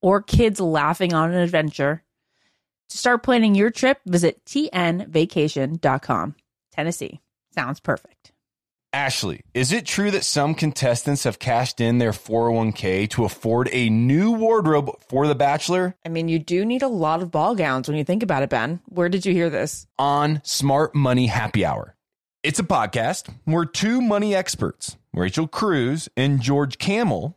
or kids laughing on an adventure. To start planning your trip, visit tnvacation.com. Tennessee sounds perfect. Ashley, is it true that some contestants have cashed in their 401k to afford a new wardrobe for The Bachelor? I mean, you do need a lot of ball gowns when you think about it, Ben. Where did you hear this? On Smart Money Happy Hour. It's a podcast where two money experts, Rachel Cruz and George Kamel,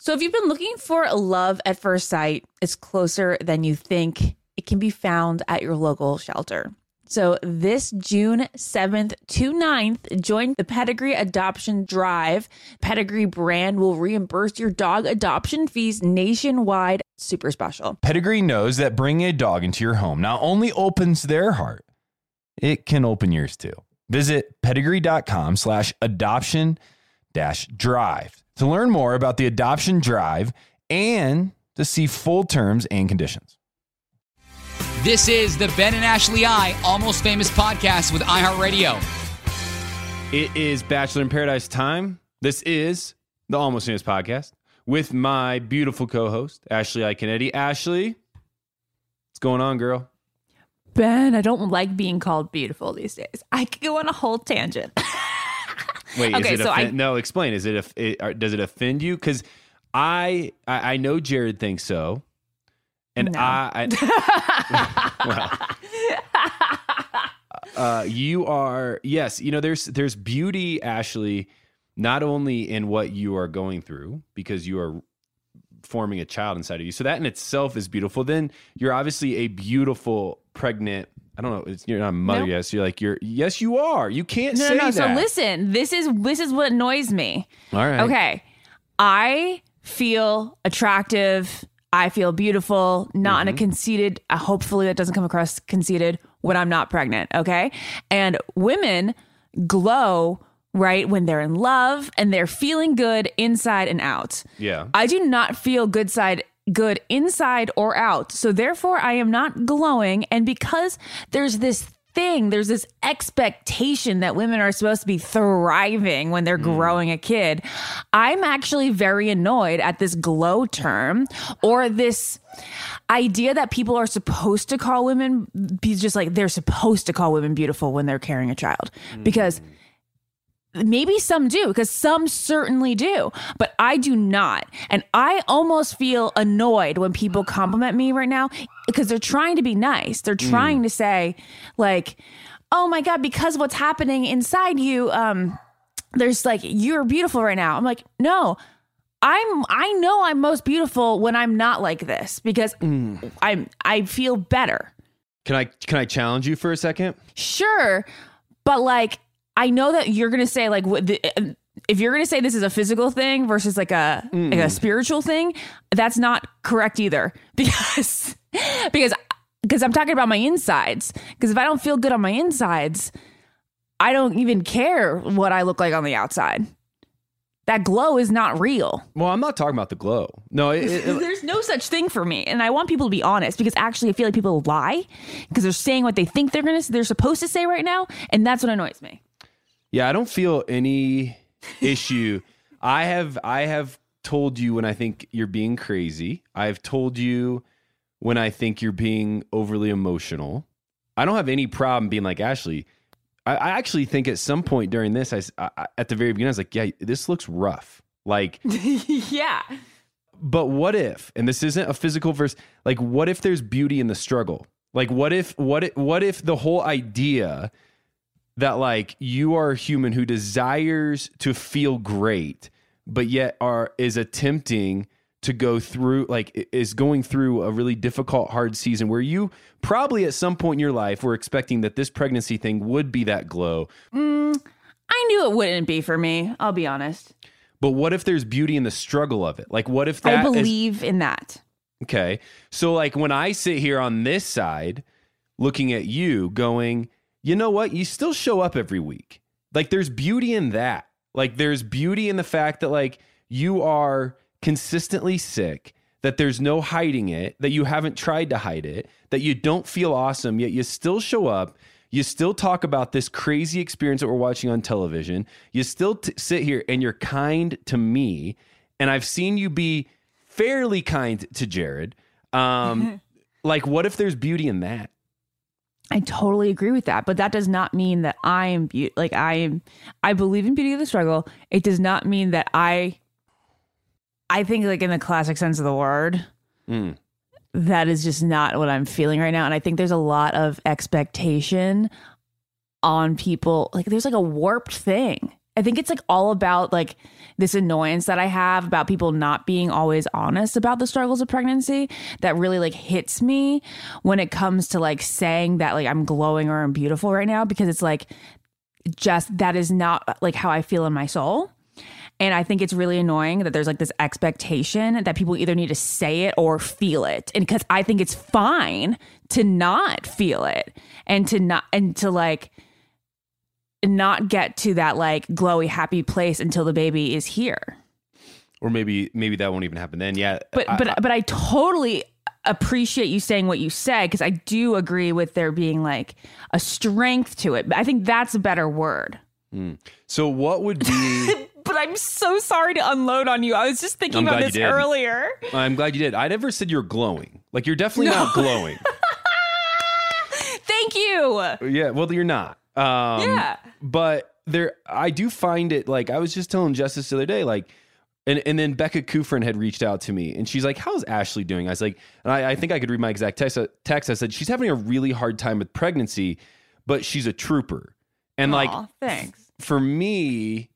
So, if you've been looking for love at first sight, it's closer than you think. It can be found at your local shelter. So, this June 7th to 9th, join the Pedigree Adoption Drive. Pedigree brand will reimburse your dog adoption fees nationwide. Super special. Pedigree knows that bringing a dog into your home not only opens their heart, it can open yours too. Visit pedigree.com slash adoption dash drive to learn more about the adoption drive and to see full terms and conditions. This is the Ben and Ashley I Almost Famous podcast with iHeartRadio. It is Bachelor in Paradise time. This is the Almost Famous podcast with my beautiful co-host Ashley Iaconetti. Ashley, what's going on, girl? Ben, I don't like being called beautiful these days. I could go on a whole tangent. Wait, okay, is it so I, no? Explain. Is it, it does it offend you? Because I, I I know Jared thinks so, and no. I, I well, uh, you are yes. You know, there's there's beauty, Ashley, not only in what you are going through because you are forming a child inside of you. So that in itself is beautiful. Then you're obviously a beautiful pregnant I don't know. It's, you're not a mother. Nope. Yes, you're like you're. Yes, you are. You can't no, say no, no. that. So listen. This is this is what annoys me. All right. Okay. I feel attractive. I feel beautiful. Not mm-hmm. in a mm-hmm. conceited. Uh, hopefully, that doesn't come across conceited when I'm not pregnant. Okay. And women glow right when they're in love and they're feeling good inside and out. Yeah. I do not feel good side good inside or out. So therefore, I am not glowing. And because there's this thing. There's this expectation that women are supposed to be thriving when they're hmm. growing a kid. I'm actually very annoyed at this glow term or this idea that people are supposed to call women be just like they're supposed to call women beautiful when they're carrying a child because hmm. Maybe some do because some certainly do but i do not. And i almost feel annoyed when people compliment me right now because they're trying to be nice. They're trying to say like oh my god because what's happening inside you um there's like you're beautiful right now. I'm like no. I'm i know i'm most beautiful when i'm not like this because i'm i feel better. Can I can I challenge you for a second? sure but like i know that you're gonna say like what the, uh, if you're gonna say this is a physical thing versus like a like a spiritual thing that's not correct either. Because because because i'm talking about my insides. Because if i don't feel good on my insides i don't even care what i look like on the outside. That glow is not real. Well, I'm not talking about the glow. No, it- it- there's no such thing for me and i want people to be honest because actually i feel like people lie because they're saying what they think they're gonna they're supposed to say right now and that's what annoys me yeah, I don't feel any issue. I have I have told you when I think you're being crazy. I've told you when I think you're being overly emotional. I don't have any problem being like Ashley. I, I actually think at some point during this, I at the very beginning, I was like, "Yeah, this looks rough." Like, yeah but what if? And this isn't a physical verse. Like, what if there's beauty in the struggle? Like, what if what if, what if the whole idea that like you are a human who desires to feel great, but yet are is attempting to go through like is going through a really difficult hard season where you probably at some point in your life were expecting that this pregnancy thing would be that glow mm, I knew it wouldn't be for me. I'll be honest. but what if there's beauty in the struggle of it like what if that I is- believe in that. Okay. So like when I sit here on this side looking at you going, "You know what? You still show up every week." Like there's beauty in that. Like there's beauty in the fact that like you are consistently sick, that there's no hiding it, that you haven't tried to hide it, that you don't feel awesome yet you still show up. You still talk about this crazy experience that we're watching on television. You still t- sit here and you're kind to me. And I've seen you be fairly kind to Jared. Um, like, what if there's beauty in that? I totally agree with that, but that does not mean that I am be- like I am. I believe in beauty of the struggle. It does not mean that I. I think, like in the classic sense of the word, Mm. that is just not what I'm feeling right now, and I think there's a lot of expectation on people. Like, there's like a warped thing. I think it's like all about like this annoyance that I have about people not being always honest about the struggles of pregnancy that really like hits me when it comes to like saying that like I'm glowing or I'm beautiful right now because it's like just that is not like how I feel in my soul. And I think it's really annoying that there's like this expectation that people either need to say it or feel it. And because I think it's fine to not feel it and to not, and to like, not get to that like glowy happy place until the baby is here. Or maybe maybe that won't even happen then. Yeah. But I- but I- but I totally appreciate you saying what you said because I do agree with there being like a strength to it. I think that's a better word. Hmm. so what would be? But I'm so sorry to unload on you. I was just thinking I'm about this earlier. I'm glad you did. I never said you're glowing. Like you're definitely not glowing. Thank you. yeah. Well, you're not. Um, Yeah. But there, I do find it like I was just telling Justice the other day, like. And, and then Becca Kufrin had reached out to me and she's like, How's Ashley doing? I was like, and I, I think I could read my exact text, text. I said, She's having a really hard time with pregnancy, but she's a trooper. And like, Aw, thanks. for me,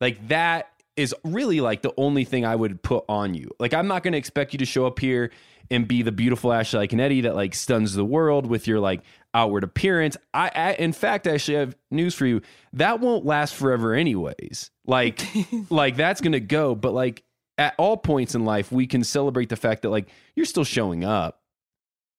like that is really like the only thing I would put on you. Like I'm not going to expect you to show up here and be the beautiful Ashley Iaconetti that like stuns the world with your like outward appearance. I, I in fact actually have news for you. That won't last forever anyways. Like like that's going to go, but like at all points in life we can celebrate the fact that like you're still showing up.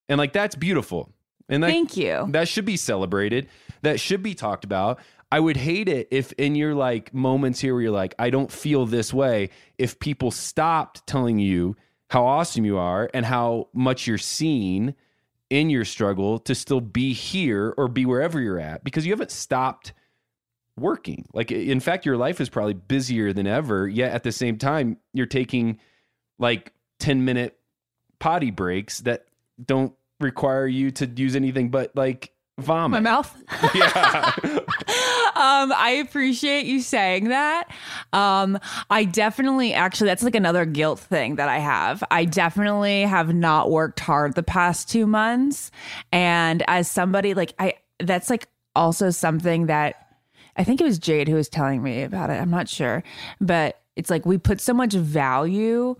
And like that's beautiful. And like, Thank you. that should be celebrated. That should be talked about. I would hate it if in your like moments here where you're like, I don't feel this way, if people stopped telling you how awesome you are and how much you're seen in your struggle to still be here or be wherever you're at because you haven't stopped working. Like in fact your life is probably busier than ever, yet at the same time you're taking like 10 minute potty breaks that don't require you to use anything but like vomit. My mouth. Yeah. um, I appreciate you saying that. Um, I definitely, actually, that's like another guilt thing that I have. I definitely have not worked hard the past two months. And as somebody, like, I, that's like also something that I think it was Jade who was telling me about it. I'm not sure. But it's like we put so much value,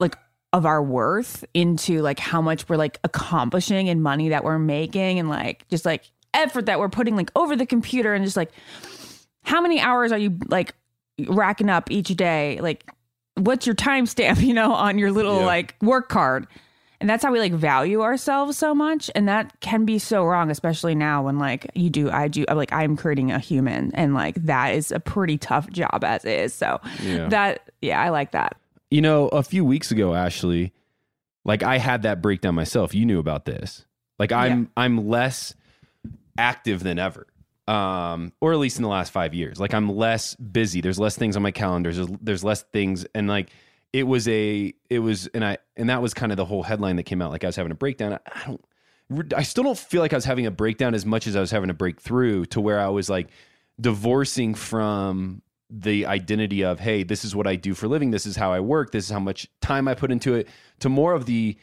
like, of our worth into like how much we're like accomplishing and money that we're making and like just like effort that we're putting like over the computer and just like how many hours are you like racking up each day like what's your timestamp you know on your little Yeah. like work card and that's how we like value ourselves so much and that can be so wrong especially now when like you do i do I'm like i'm creating a human and like that is a pretty tough job as is so Yeah. that yeah i like that You know, a few weeks ago, Ashley, like I had that breakdown myself. You knew about this. Like I'm I'm less active than ever. Um, or at least in the last five years. Like I'm less busy. There's less things on my calendars. There's, there's less things. And like it was a it was and I and that was kind of the whole headline that came out. Like I was having a breakdown. I, I don't I still don't feel like I was having a breakdown as much as I was having a breakthrough to where I was like divorcing from the identity of hey this is what i do for living this is how i work this is how much time i put into it to more of the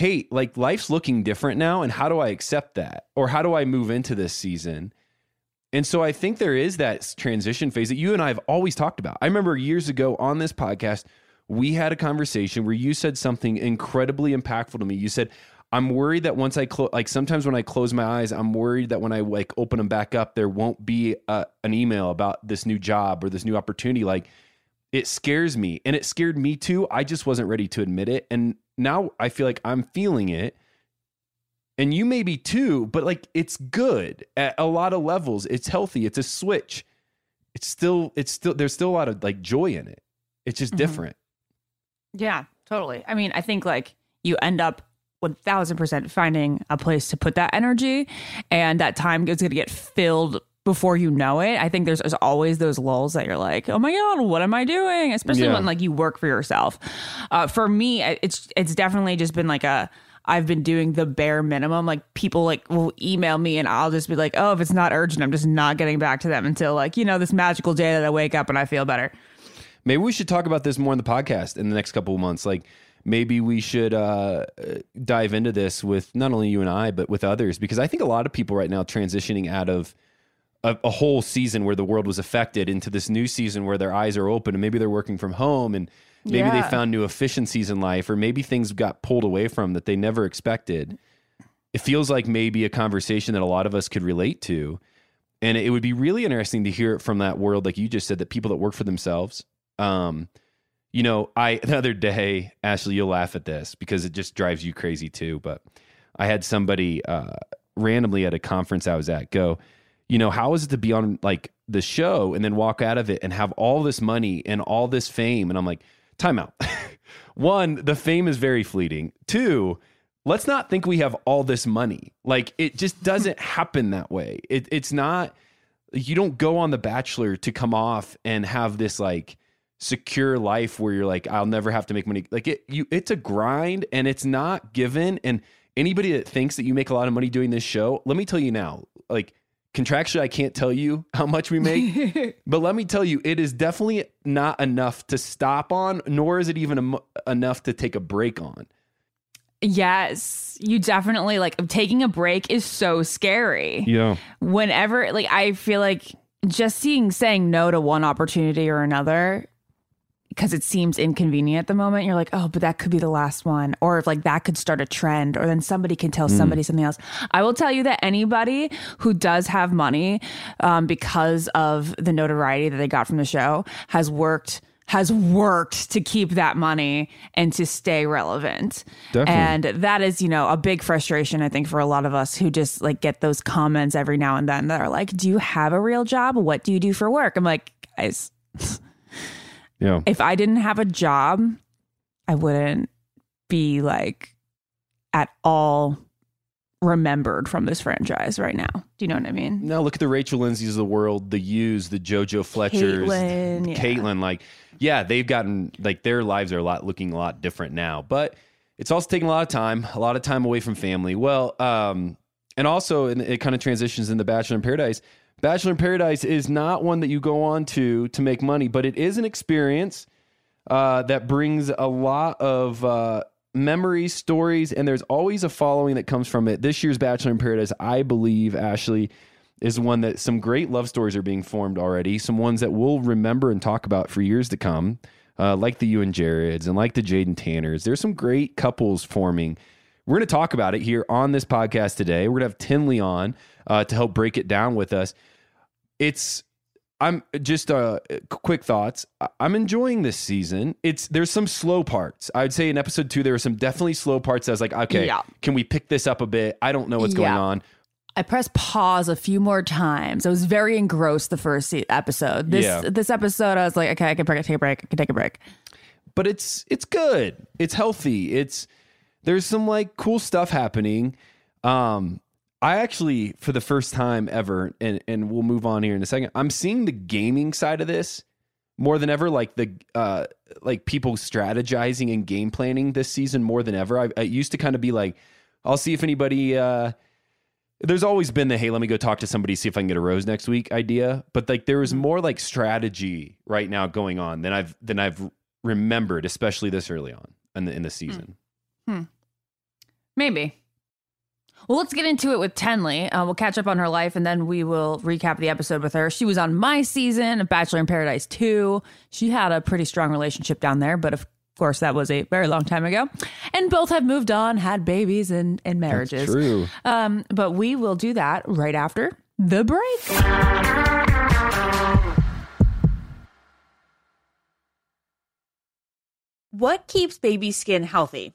hey like life's looking different now and how do i accept that? Or how do i move into this season? And so i think there is that transition phase that you and i have always talked about. I remember years ago on this podcast we had a conversation where you said something incredibly impactful to me. You said i'm worried that once i close like sometimes when i close my eyes i'm worried that when i like open them back up there won't be a, an email about this new job or this new opportunity. Like it scares me and it scared me too. I just wasn't ready to admit it and now i feel like i'm feeling it. And you may be too but like it's good at a lot of levels. It's healthy. It's a switch. It's still it's still there's still a lot of like joy in it. It's just Mhm. different. Yeah, totally. I mean, I think like you end up 1000% finding a place to put that energy and that time is going to get filled before you know it. I think there's, there's always those lulls that you're like, "Oh my god, what am I doing?" Especially Yeah. when like you work for yourself. Uh, for me, it's it's definitely just been like a I've been doing the bare minimum. Like people like will email me and I'll just be like, "Oh, if it's not urgent, I'm just not getting back to them until like, you know, this magical day that I wake up and I feel better." Maybe we should talk about this more in the podcast in the next couple of months. Like maybe we should uh, dive into this with not only you and I, but with others, because I think a lot of people right now transitioning out of a, a whole season where the world was affected into this new season where their eyes are open and maybe they're working from home and maybe they found new efficiencies in life or maybe things got pulled away from that they never expected. It feels like maybe a conversation that a lot of us could relate to. And it would be really interesting to hear it from that world, like you just said, that people that work for themselves. Um, you know, I the other day, Ashley, you'll laugh at this because it just drives you crazy too. But I had somebody uh, randomly at a conference I was at go, you know, how is it to be on like the show and then walk out of it and have all this money and all this fame? And I'm like, time out. One, the fame is very fleeting. Two, let's not think we have all this money. Like it just doesn't happen that way. It, it's not, you don't go on The Bachelor to come off and have this like secure life where you're like, I'll never have to make money. Like it, you, it's a grind and it's not given. And anybody that thinks that you make a lot of money doing this show, let me tell you now, like contractually, I can't tell you how much we make, but let me tell you, it is definitely not enough to stop on, nor is it even em- enough to take a break on. Yes, you definitely like taking a break is so scary. Yeah. Whenever, like, I feel like just seeing saying no to one opportunity or another because it seems inconvenient at the moment, you're like, oh, but that could be the last one. Or if like that could start a trend, or then somebody can tell somebody something else. I will tell you that anybody who does have money um, because of the notoriety that they got from the show has worked has worked to keep that money and to stay relevant. Definitely. And that is, you know, a big frustration, I think, for a lot of us who just like get those comments every now and then that are like, Do you have a real job? What do you do for work? I'm like, guys, Yeah. if I didn't have a job, I wouldn't be like at all remembered from this franchise right now. Do you know what I mean? Now look at the Rachel Lindsays of the world, the Hughes, the JoJo Fletchers, Caitlyn, yeah. Caitlyn. Like, yeah, they've gotten like their lives are a lot looking a lot different now, but it's also taking a lot of time, a lot of time away from family. Well, um, and also and it kind of transitions in the Bachelor in Paradise. Bachelor in Paradise is not one that you go on to to make money, but it is an experience uh, that brings a lot of uh, memories, stories, and there's always a following that comes from it. This year's Bachelor in Paradise, I believe, Ashley, is one that some great love stories are being formed already. Some ones that we'll remember and talk about for years to come, uh, like the you and Jared's and like the Jade and Tanners. There's some great couples forming. We're going to talk about it here on this podcast today. We're going to have Tenley on uh, to help break it down with us. It's I'm just uh quick thoughts. I- I'm enjoying this season. It's there's some slow parts. I would say in episode two there were some definitely slow parts. I was like, okay, Yeah. can we pick this up a bit? I don't know what's going on. I pressed pause a few more times. I was very engrossed the first episode. This Yeah. this episode, I was like, okay, I can break, take a break. I can take a break. but it's it's good. It's healthy. It's there's some like cool stuff happening. Um I actually for the first time ever and and we'll move on here in a second. I'm seeing the gaming side of this more than ever like the uh like people strategizing and game planning this season more than ever. I, I used to kind of be like I'll see if anybody uh there's always been the hey let me go talk to somebody see if i can get a rose next week idea but like there is more like strategy right now going on than i've than i've remembered especially this early on in the in the season Hmm. Maybe. Well, let's get into it with Tenley. Uh, we'll catch up on her life and then we will recap the episode with her. She was on my season of Bachelor in Paradise 2. She had a pretty strong relationship down there, but of course, that was a very long time ago. And both have moved on, had babies and, and marriages. true Um, but we will do that right after the break. What keeps baby skin healthy?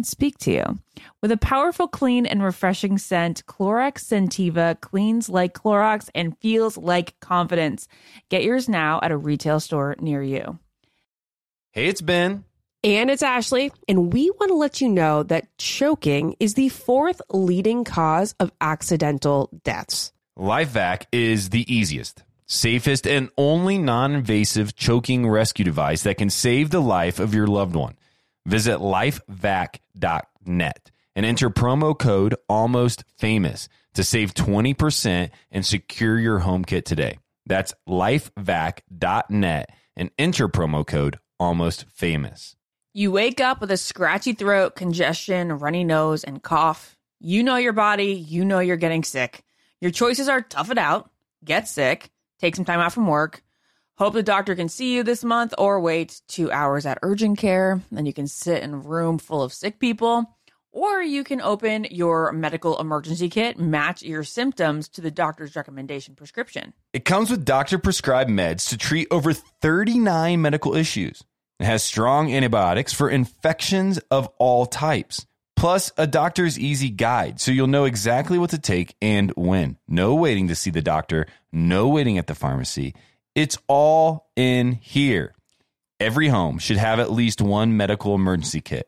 can speak to you. With a powerful, clean, and refreshing scent, Clorox Scentiva cleans like Clorox and feels like confidence. Get yours now at a retail store near you. Hey, it's Ben. And it's Ashley, and we want to let you know that choking is the fourth leading cause of accidental deaths. LifeVac is the easiest, safest, and only non invasive choking rescue device that can save the life of your loved one. Visit lifevac.net and enter promo code almost famous to save 20% and secure your home kit today. That's lifevac.net and enter promo code almost famous. You wake up with a scratchy throat, congestion, runny nose, and cough. You know your body, you know you're getting sick. Your choices are tough it out, get sick, take some time out from work, hope the doctor can see you this month, or wait two hours at urgent care. Then you can sit in a room full of sick people. Or you can open your medical emergency kit, match your symptoms to the doctor's recommendation prescription. It comes with doctor prescribed meds to treat over 39 medical issues. It has strong antibiotics for infections of all types, plus a doctor's easy guide so you'll know exactly what to take and when. No waiting to see the doctor, no waiting at the pharmacy. It's all in here. Every home should have at least one medical emergency kit.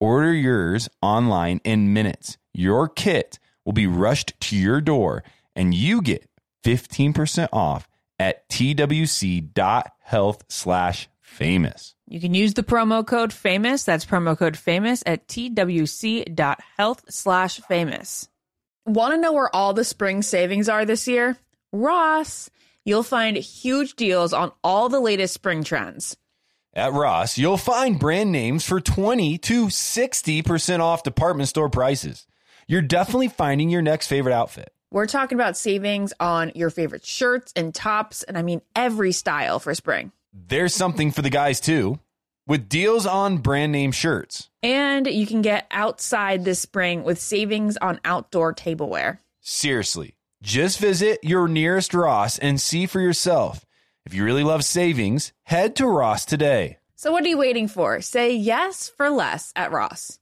Order yours online in minutes. Your kit will be rushed to your door and you get 15% off at twc.health slash famous. You can use the promo code famous. That's promo code famous at twc.health slash famous. Want to know where all the spring savings are this year? Ross. You'll find huge deals on all the latest spring trends. At Ross, you'll find brand names for 20 to 60% off department store prices. You're definitely finding your next favorite outfit. We're talking about savings on your favorite shirts and tops, and I mean every style for spring. There's something for the guys too, with deals on brand name shirts. And you can get outside this spring with savings on outdoor tableware. Seriously, just visit your nearest Ross and see for yourself. If you really love savings, head to Ross today. So, what are you waiting for? Say yes for less at Ross.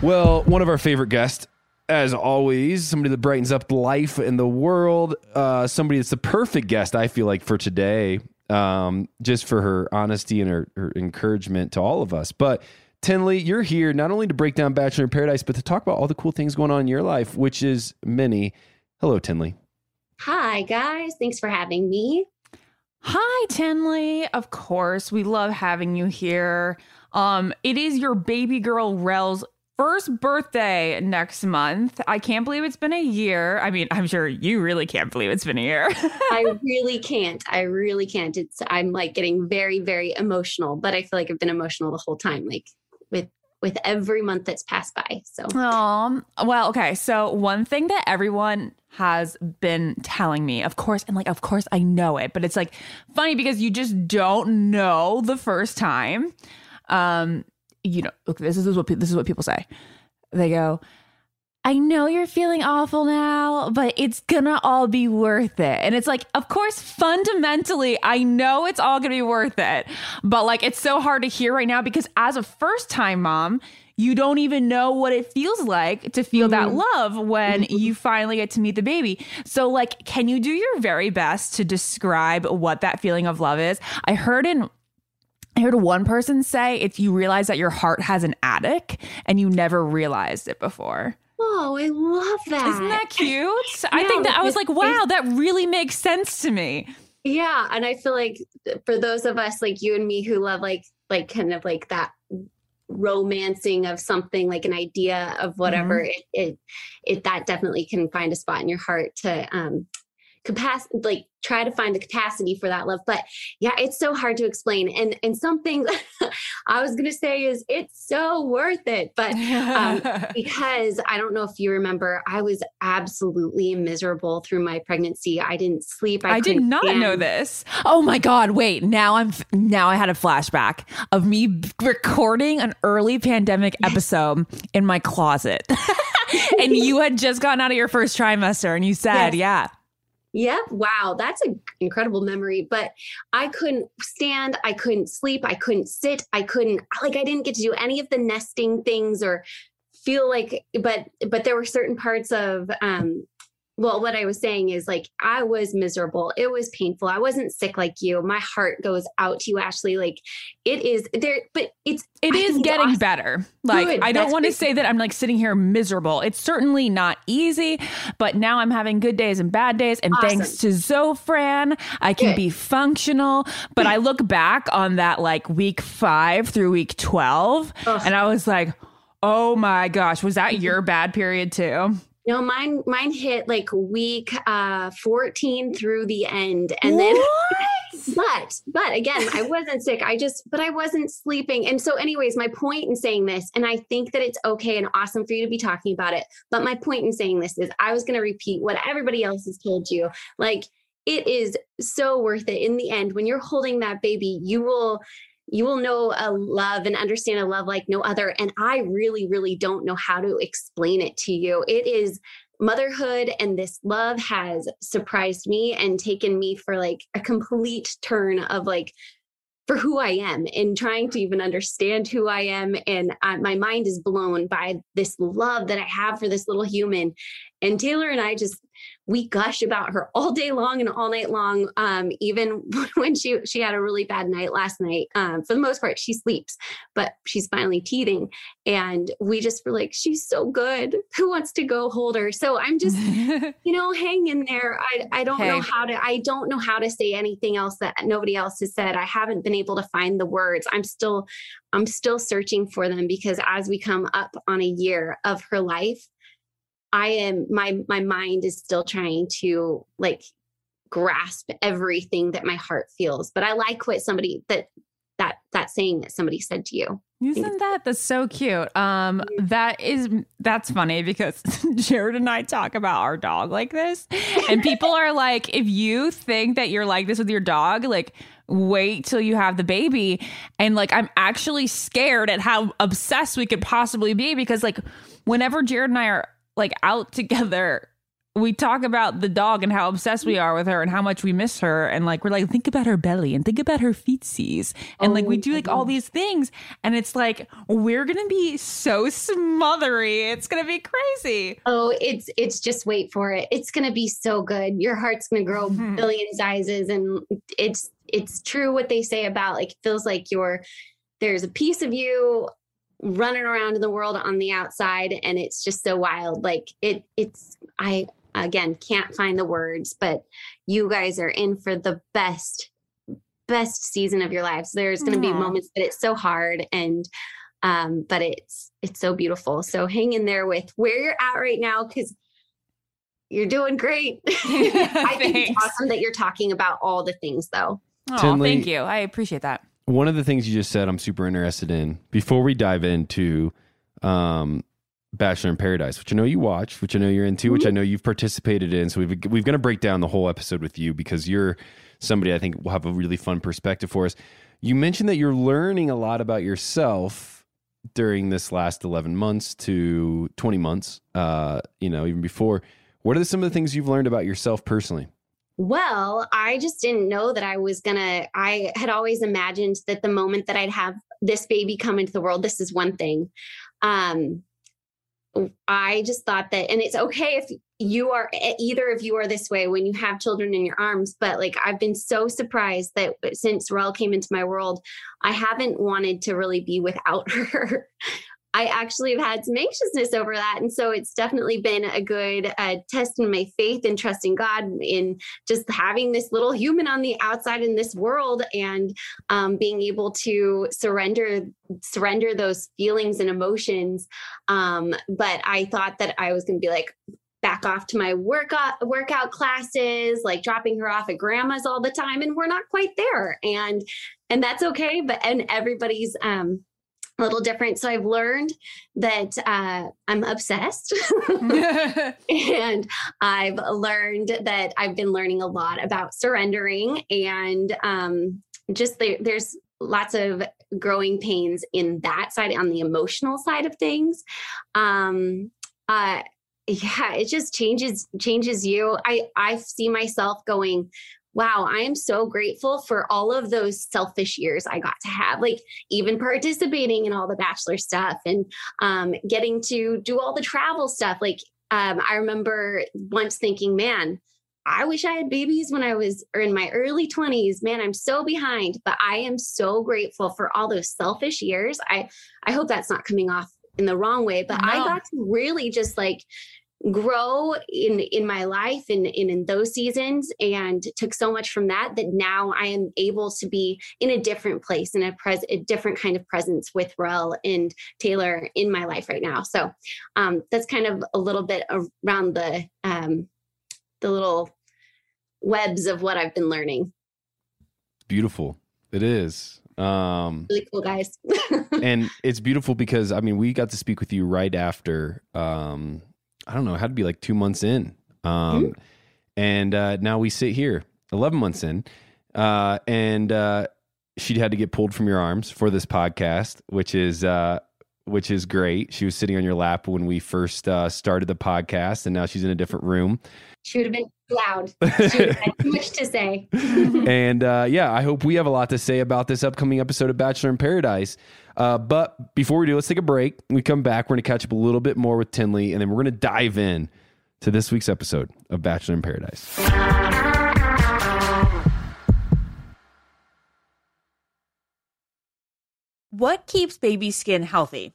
Well, one of our favorite guests, as always, somebody that brightens up life in the world, uh, somebody that's the perfect guest, I feel like, for today, um, just for her honesty and her, her encouragement to all of us. But Tenley, you're here not only to break down Bachelor in Paradise, but to talk about all the cool things going on in your life, which is many. Hello, Tenley. Hi, guys. Thanks for having me. Hi, Tenley. Of course, we love having you here. Um, it is your baby girl Rel's first birthday next month. I can't believe it's been a year. I mean, I'm sure you really can't believe it's been a year. I really can't. I really can't. It's I'm like getting very, very emotional, but I feel like I've been emotional the whole time, like with every month that's passed by. So Um, well, okay. So one thing that everyone has been telling me, of course, and like of course I know it, but it's like funny because you just don't know the first time. Um, you know, look, this is what this is what people say. They go, I know you're feeling awful now, but it's gonna all be worth it. And it's like, of course, fundamentally, I know it's all gonna be worth it. But like, it's so hard to hear right now because as a first time mom, you don't even know what it feels like to feel that mm. love when you finally get to meet the baby. So, like, can you do your very best to describe what that feeling of love is? I heard in I heard one person say if you realize that your heart has an attic and you never realized it before. Oh, I love that. Isn't that cute? I No, think that I was like, wow, that really makes sense to me. Yeah, and I feel like for those of us like you and me who love like like kind of like that romancing of something like an idea of whatever it, it it that definitely can find a spot in your heart to um capacity like try to find the capacity for that love but yeah it's so hard to explain and and something i was gonna say is it's so worth it but um, because I don't know if you remember, I was absolutely miserable through my pregnancy. I didn't sleep. I, I did not know this. Oh my god, wait. Now I'm now I had a flashback of me recording an early pandemic episode in my closet. and you had just gotten out of your first trimester and you said, Yes. yeah. Yep. Wow. That's an incredible memory. But I couldn't stand. I couldn't sleep. I couldn't sit. I couldn't, like, I didn't get to do any of the nesting things or feel like, but, but there were certain parts of, um, well, what I was saying is like, I was miserable. It was painful. I wasn't sick like you. My heart goes out to you, Ashley. Like, it is there, but it's, It I is getting awesome. better. Like Good. I don't want to say that I'm like sitting here miserable. It's certainly not easy, but now I'm having good days and bad days. And Awesome. thanks to Zofran, I can Good. be functional. But I look back on that like week five through week twelve, Ugh. and I was like, oh my gosh, was that mm-hmm. your bad period too? No, mine mine hit like week uh 14 through the end. And then but but again, I wasn't sick. I just but I wasn't sleeping. And so anyways, my point in saying this and I think that it's okay and awesome for you to be talking about it, but my point in saying this is I was going to repeat what everybody else has told you. Like it is so worth it in the end when you're holding that baby, you will you will know a love and understand a love like no other. And I really, really don't know how to explain it to you. It is motherhood and this love has surprised me and taken me for like a complete turn of like for who I am and trying to even understand who I am. And my mind is blown by this love that I have for this little human. And Taylor and I just, we gush about her all day long and all night long. Um, even when she she had a really bad night last night. Um, for the most part, she sleeps, but she's finally teething, and we just were like, she's so good. Who wants to go hold her? So I'm just, you know, hang in there. I I don't know how to. I don't know how to say anything else that nobody else has said. I haven't been able to find the words. I'm still I'm still searching for them because as we come up on a year of her life, I am my my mind is still trying to like grasp everything that my heart feels. But I like what somebody that that that saying that somebody said to you. Isn't that that's so cute? Um, that is that's funny because Jared and I talk about our dog like this, and people are like, if you think that you're like this with your dog, like wait till you have the baby. And like, I'm actually scared at how obsessed we could possibly be because like, whenever Jared and I are like out together. We talk about the dog and how obsessed we are with her and how much we miss her. And like, we're like, think about her belly and think about her feetsies. And like, we do like all these things. And it's like, we're going to be so smothery. It's going to be crazy. Oh, it's it's just wait for it. It's gonna be so good. Your heart's gonna grow Mhm. billion sizes, and it's it's true what they say about like it feels like you're there's a piece of you running around in the world on the outside, and it's just so wild. Like it it's I again can't find the words, but you guys are in for the best best season of your lives. There's gonna be moments that it's so hard and um but it's it's so beautiful so hang in there with where you're at right now because you're doing great i think it's awesome that you're talking about all the things though Oh, Tenley- thank you. I appreciate that. One of the things you just said I'm super interested in before we dive into um Bachelor in Paradise, which I know you watch, which I know you're into, which I know you've participated in. So we've we've going to break down the whole episode with you because you're somebody I think will have a really fun perspective for us. You mentioned that you're learning a lot about yourself during this last 11 months to 20 months, uh, you know, even before. What are some of the things you've learned about yourself personally? Well i just didn't know that i was gonna i had always imagined that the moment that i'd have this baby come into the world this is one thing. Um i just thought that and it's okay if you are either of you are this way when you have children in your arms but like i've been so surprised that since Rel came into my world i haven't wanted to really be without her i actually have had some anxiousness over that. And so it's definitely been a good uh, test in my faith and trusting god in just having this little human on the outside in this world and um, being able to surrender surrender those feelings and emotions. Um, but i thought that i was going to be like back off to my workout workout classes like dropping her off at grandma's all the time and we're not quite there. And and that's okay but and everybody's um a little different so i've learned that uh, i'm obsessed and I've learned that I've been learning a lot about surrendering and um, just the, there's lots of growing pains in that side on the emotional side of things. Um, uh, yeah, it just changes changes you. I I see myself going. Wow, I am so grateful for all of those selfish years I got to have, like even participating in all the bachelor stuff and um, getting to do all the travel stuff. Like um, I remember once thinking, man, I wish I had babies when I was or in my early 20s. Man, I'm so behind, but I am so grateful for all those selfish years. I I hope that's not coming off in the wrong way, but I got to really just like grow in in my life and, and in those seasons and took so much from that that now I am able to be in a different place and a pres a different kind of presence with Rel and Taylor in my life right now. So um, that's kind of a little bit around the um, the little webs of what I've been learning. Beautiful. It is. Um, Really cool, guys. and it's beautiful because I mean we got to speak with you right after um I don't know, it had to be like two months in. Um and uh now we sit here, eleven months in. Uh and uh she had to get pulled from your arms for this podcast, which is uh which is great. She was sitting on your lap when we first uh, started the podcast, and now she's in a different room. She would have been loud. She would have had too much to say. and uh, yeah, I hope we have a lot to say about this upcoming episode of Bachelor in Paradise. Uh, but before we do, let's take a break. When we come back, we're going to catch up a little bit more with Tenley, and then we're going to dive in to this week's episode of Bachelor in Paradise. What keeps baby skin healthy?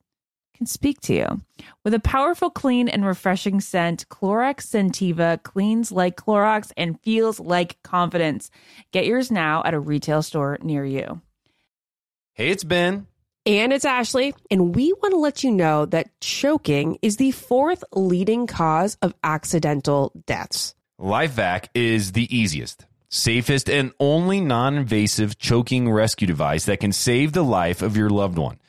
can speak to you. With a powerful, clean, and refreshing scent, Clorox Scentiva cleans like Clorox and feels like confidence. Get yours now at a retail store near you. Hey, it's Ben. And it's Ashley, and we want to let you know that choking is the fourth leading cause of accidental deaths. LifeVac is the easiest, safest, and only non invasive choking rescue device that can save the life of your loved one.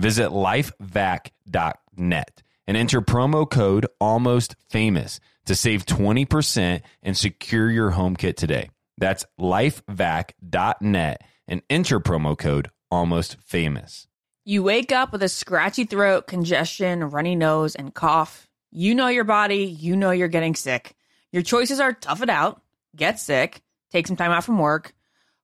Visit lifevac.net and enter promo code almost famous to save 20% and secure your home kit today. That's lifevac.net and enter promo code almost famous. You wake up with a scratchy throat, congestion, runny nose, and cough. You know your body, you know you're getting sick. Your choices are tough it out, get sick, take some time out from work,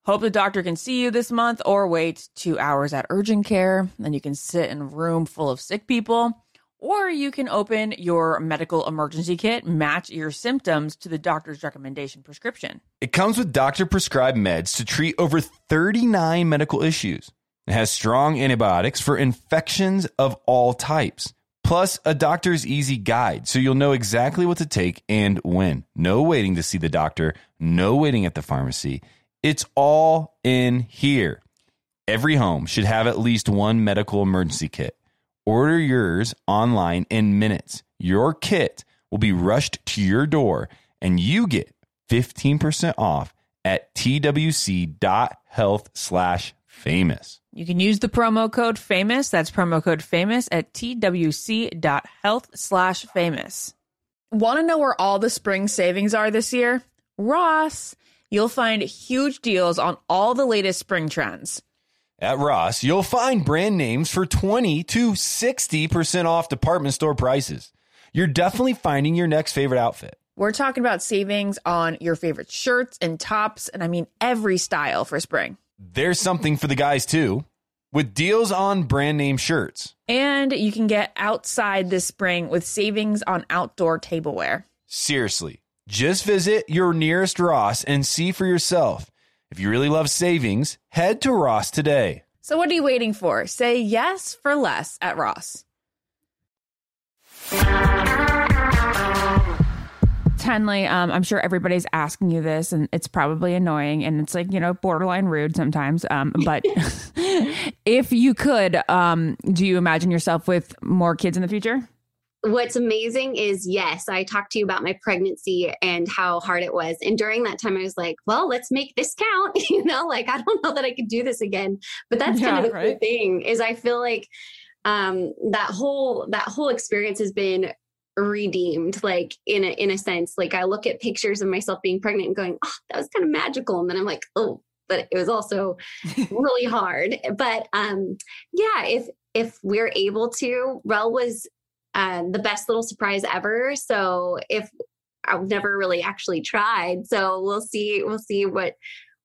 hope the doctor can see you this month, or wait two hours at urgent care. Then you can sit in a room full of sick people. Or you can open your medical emergency kit, match your symptoms to the doctor's recommendation prescription. It comes with doctor prescribed meds to treat over 39 medical issues. It has strong antibiotics for infections of all types, plus a doctor's easy guide so you'll know exactly what to take and when. No waiting to see the doctor, no waiting at the pharmacy. It's all in here. Every home should have at least one medical emergency kit. Order yours online in minutes. Your kit will be rushed to your door and you get 15% off at twc.health slash famous. You can use the promo code famous. That's promo code famous at twc.health slash famous. Want to know where all the spring savings are this year? Ross. You'll find huge deals on all the latest spring trends. At Ross, you'll find brand names for 20 to 60% off department store prices. You're definitely finding your next favorite outfit. We're talking about savings on your favorite shirts and tops, and I mean every style for spring. There's something for the guys too, with deals on brand name shirts. And you can get outside this spring with savings on outdoor tableware. Seriously, just visit your nearest Ross and see for yourself. If you really love savings, head to Ross today. So, what are you waiting for? Say yes for less at Ross. Tenley, um, I'm sure everybody's asking you this, and it's probably annoying, and it's like you know borderline rude sometimes. Um, but if you could, um, do you imagine yourself with more kids in the future? What's amazing is yes, I talked to you about my pregnancy and how hard it was. And during that time, I was like, well, let's make this count. you know, like I don't know that I could do this again. But that's Yeah, kind of the cool thing is I feel like um that whole that whole experience has been redeemed like in a in a sense like i look at pictures of myself being pregnant and going oh that was kind of magical and then i'm like oh but it was also really hard but um yeah if if we're able to rel was um, the best little surprise ever so if i've never really actually tried so we'll see we'll see what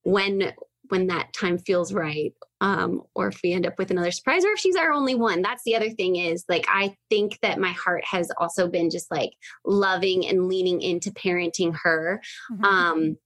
when when that time feels right um, or if we end up with another surprise, or if she's our only one. That's the other thing is like, I think that my heart has also been just like loving and leaning into parenting her. Mm-hmm. Um,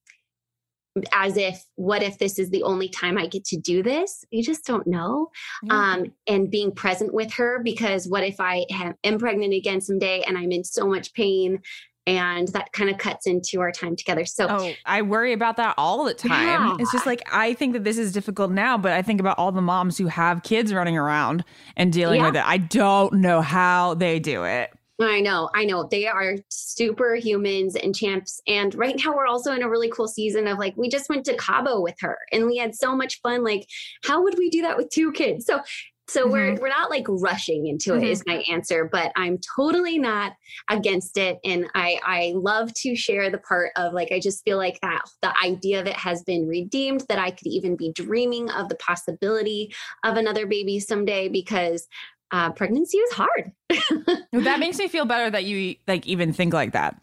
as if, what if this is the only time I get to do this? You just don't know. Um, and being present with her because what if I am pregnant again someday and I'm in so much pain? And that kind of cuts into our time together. So, Oh, I worry about that all the time. Yeah. It's just like I think that this is difficult now, but I think about all the moms who have kids running around and dealing Yeah. with it. I don't know how they do it. I know, I know. They are superhumans and champs. And right now we're also in a really cool season of like we just went to Cabo with her and we had so much fun. Like, how would we do that with two kids? So so we're mm-hmm. we're not like rushing into it is mm-hmm. my answer, but I'm totally not against it. And I I love to share the part of like I just feel like that the idea of it has been redeemed, that I could even be dreaming of the possibility of another baby someday because uh, pregnancy is hard. That makes me feel better that you like even think like that.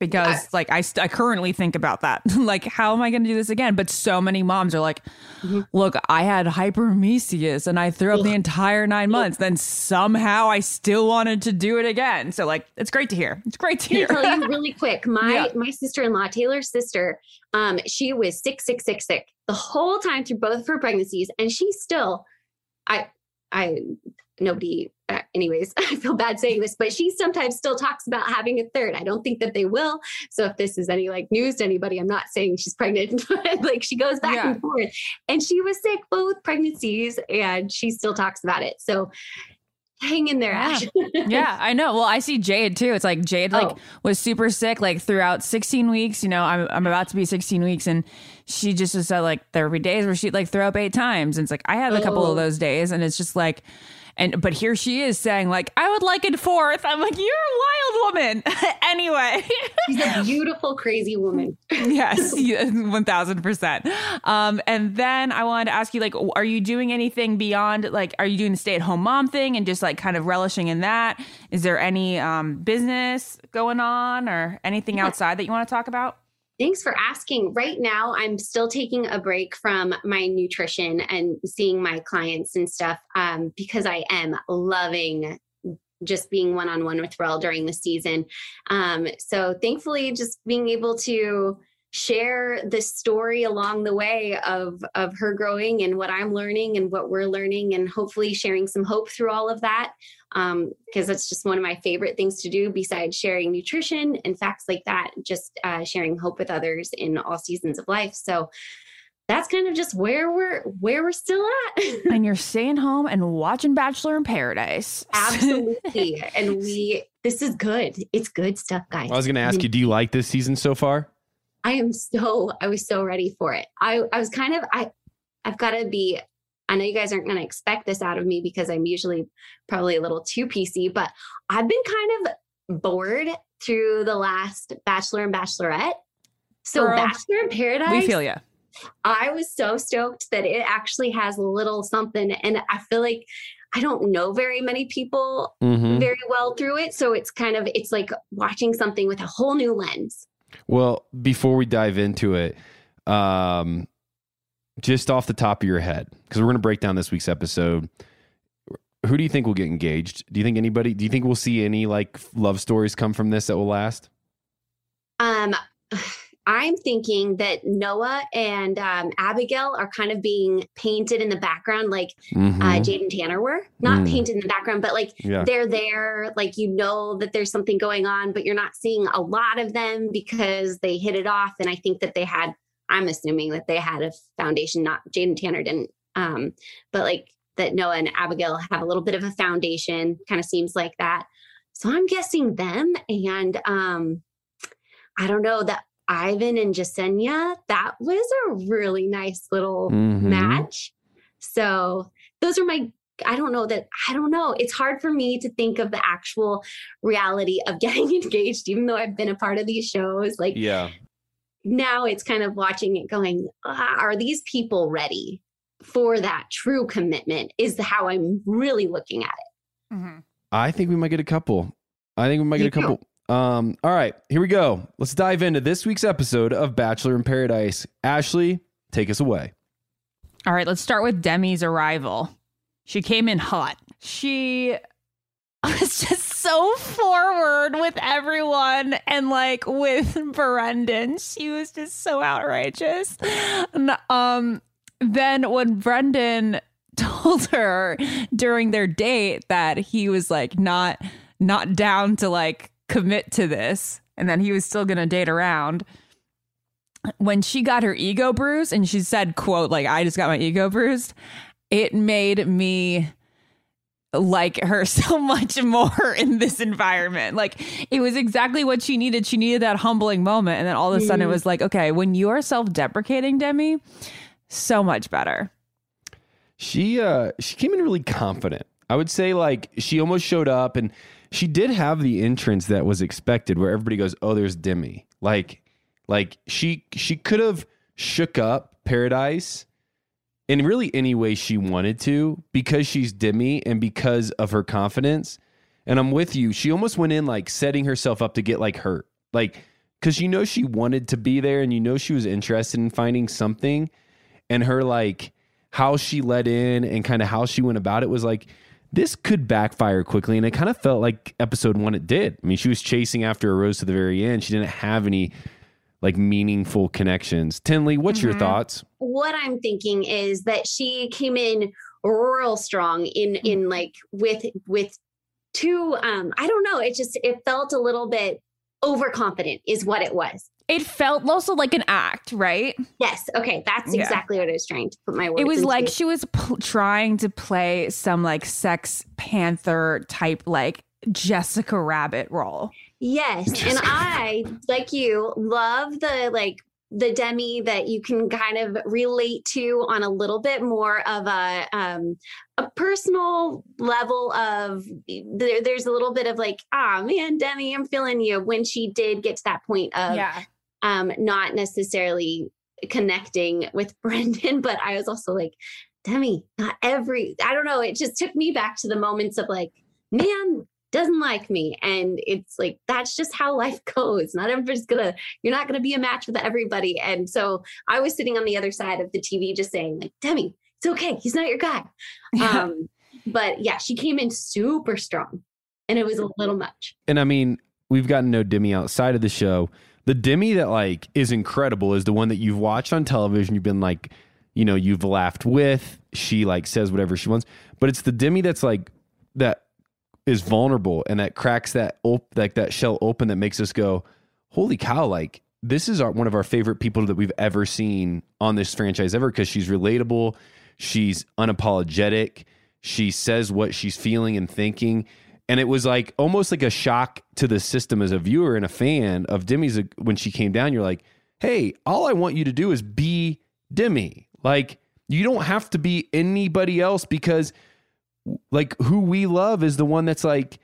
Because like I, st- I currently think about that. like, how am I going to do this again? But so many moms are like, Mhm. look, I had hyperemesis and I threw up the entire nine months. Then somehow I still wanted to do it again. So like, it's great to hear. It's great to hear. tell you really quick? My Yeah. my sister in law, Taylor's sister, um, she was sick, sick, sick, sick the whole time through both of her pregnancies, and she still, I, I, nobody. Uh, anyways, I feel bad saying this, but she sometimes still talks about having a third. I don't think that they will. So if this is any like news to anybody, I'm not saying she's pregnant, but like she goes back Yeah. and forth, and she was sick both pregnancies, and she still talks about it. So hang in there, Yeah. Yeah, I know. Well, I see Jade too. It's like Jade like Oh. was super sick like throughout 16 weeks. You know, I'm I'm about to be 16 weeks, and she just was said like there would be days where she'd like throw up eight times, and it's like I had a couple Oh. of those days, and it's just like. And but here she is saying like I would like it fourth. I'm like you're a wild woman. anyway, She's a beautiful, crazy woman. yes, one thousand percent. Um, and then I wanted to ask you like, are you doing anything beyond like, are you doing the stay at home mom thing and just like kind of relishing in that? Is there any um business going on or anything outside that you want to talk about? Thanks for asking. Right now, I'm still taking a break from my nutrition and seeing my clients and stuff um, because I am loving just being one on one with Rel during the season. Um, so, thankfully, just being able to share the story along the way of of her growing and what I'm learning and what we're learning and hopefully sharing some hope through all of that um because that's just one of my favorite things to do besides sharing nutrition and facts like that just uh, sharing hope with others in all seasons of life. So that's kind of just where we're where we're still at. And you're staying home and watching Bachelor in Paradise. absolutely. And we this is good. It's good stuff guys. I was going to ask you, do you like this season so far? I am so I was so ready for it. I I was kind of I I've got to be I know you guys aren't going to expect this out of me because I'm usually probably a little too PC, but I've been kind of bored through the last Bachelor and Bachelorette. So Girl, Bachelor in Paradise, we feel you. I was so stoked that it actually has a little something and I feel like I don't know very many people Mm-hmm. very well through it, so it's kind of it's like watching something with a whole new lens. Well, before we dive into it, um, just off the top of your head, because we're going to break down this week's episode. Who do you think will get engaged? Do you think anybody? Do you think we'll see any like love stories come from this that will last? Um, I'm thinking that Noah and um, Abigail are kind of being painted in the background, like Mhm. uh, Jade and Tanner were. Not Mm. painted in the background, but like yeah. they're there. Like you know that there's something going on, but you're not seeing a lot of them because they hit it off. And I think that they had. I'm assuming that they had a foundation. Not Jade and Tanner didn't. Um, but like that Noah and Abigail have a little bit of a foundation. Kind of seems like that. So I'm guessing them. And um, I don't know that Ivan and Jessenia, that was a really nice little Mhm. match. So those are my I don't know that I don't know. It's hard for me to think of the actual reality of getting engaged, even though I've been a part of these shows. Like Yeah. now it's kind of watching it going, ah, are these people ready for that true commitment? Is how I'm really looking at it. Mm-hmm. I think we might get a couple. I think we might get Me a couple. Um, all right, here we go. Let's dive into this week's episode of Bachelor in Paradise. Ashley, take us away. All right, let's start with Demi's arrival. She came in hot. She was just so forward with everyone and like with Brendan. She was just so outrageous. And, um then when Brendan told her during their date that he was like not not down to like commit to this and then he was still going to date around when she got her ego bruised and she said quote like i just got my ego bruised it made me like her so much more in this environment. Like it was exactly what she needed. She needed that humbling moment. And then all of a sudden it was like okay when you are self-deprecating demi so much better. She uh she came in really confident. I would say like she almost showed up and she did have the entrance that was expected where everybody goes, "Oh, there's Demi." Like like she she could have shook up Paradise in really any way she wanted to because she's Demi and because of her confidence. And I'm with you. She almost went in like setting herself up to get like hurt. Like cuz you know she wanted to be there and you know she was interested in finding something and her like how she let in and kind of how she went about it was like this could backfire quickly and it kind of felt like episode one it did. I mean she was chasing after a rose to the very end. She didn't have any like meaningful connections. Tenley what's your Mhm. thoughts? What I'm thinking is that she came in real strong in in like with with two um I don't know, it just it felt a little bit overconfident is what it was. It felt also like an act right Yes, okay, that's Yeah. exactly what I was trying to put my words it was into. like she was pl- trying to play some like sex panther type like jessica rabbit role Yes. And I, like you, love the like the demi that you can kind of relate to on a little bit more of a um a personal level of there, there's a little bit of like ah man demi i'm feeling you when she did get to that point of yeah um not necessarily connecting with brendan but i was also like demi not every i don't know it just took me back to the moments of like man doesn't like me and it's like that's just how life goes. Not everybody's gonna you're not gonna be a match with everybody and so i was sitting on the other side of the tv just saying like demi it's okay he's not your guy. Yeah. um but yeah she came in super strong and it was a little much. And i mean we've gotten to know demi outside of the show the demi that like is incredible is the one that you've watched on television you've been like you know you've laughed with she like says whatever she wants but it's the demi that's like that is vulnerable and that cracks that op- like that shell open that makes us go holy cow like this is our, one of our favorite people that we've ever seen on this franchise ever because she's relatable she's unapologetic she says what she's feeling and thinking and it was like almost like a shock to the system as a viewer and a fan of Demi's when she came down you're like hey all I want you to do is be Demi like you don't have to be anybody else because like who we love is the one that's like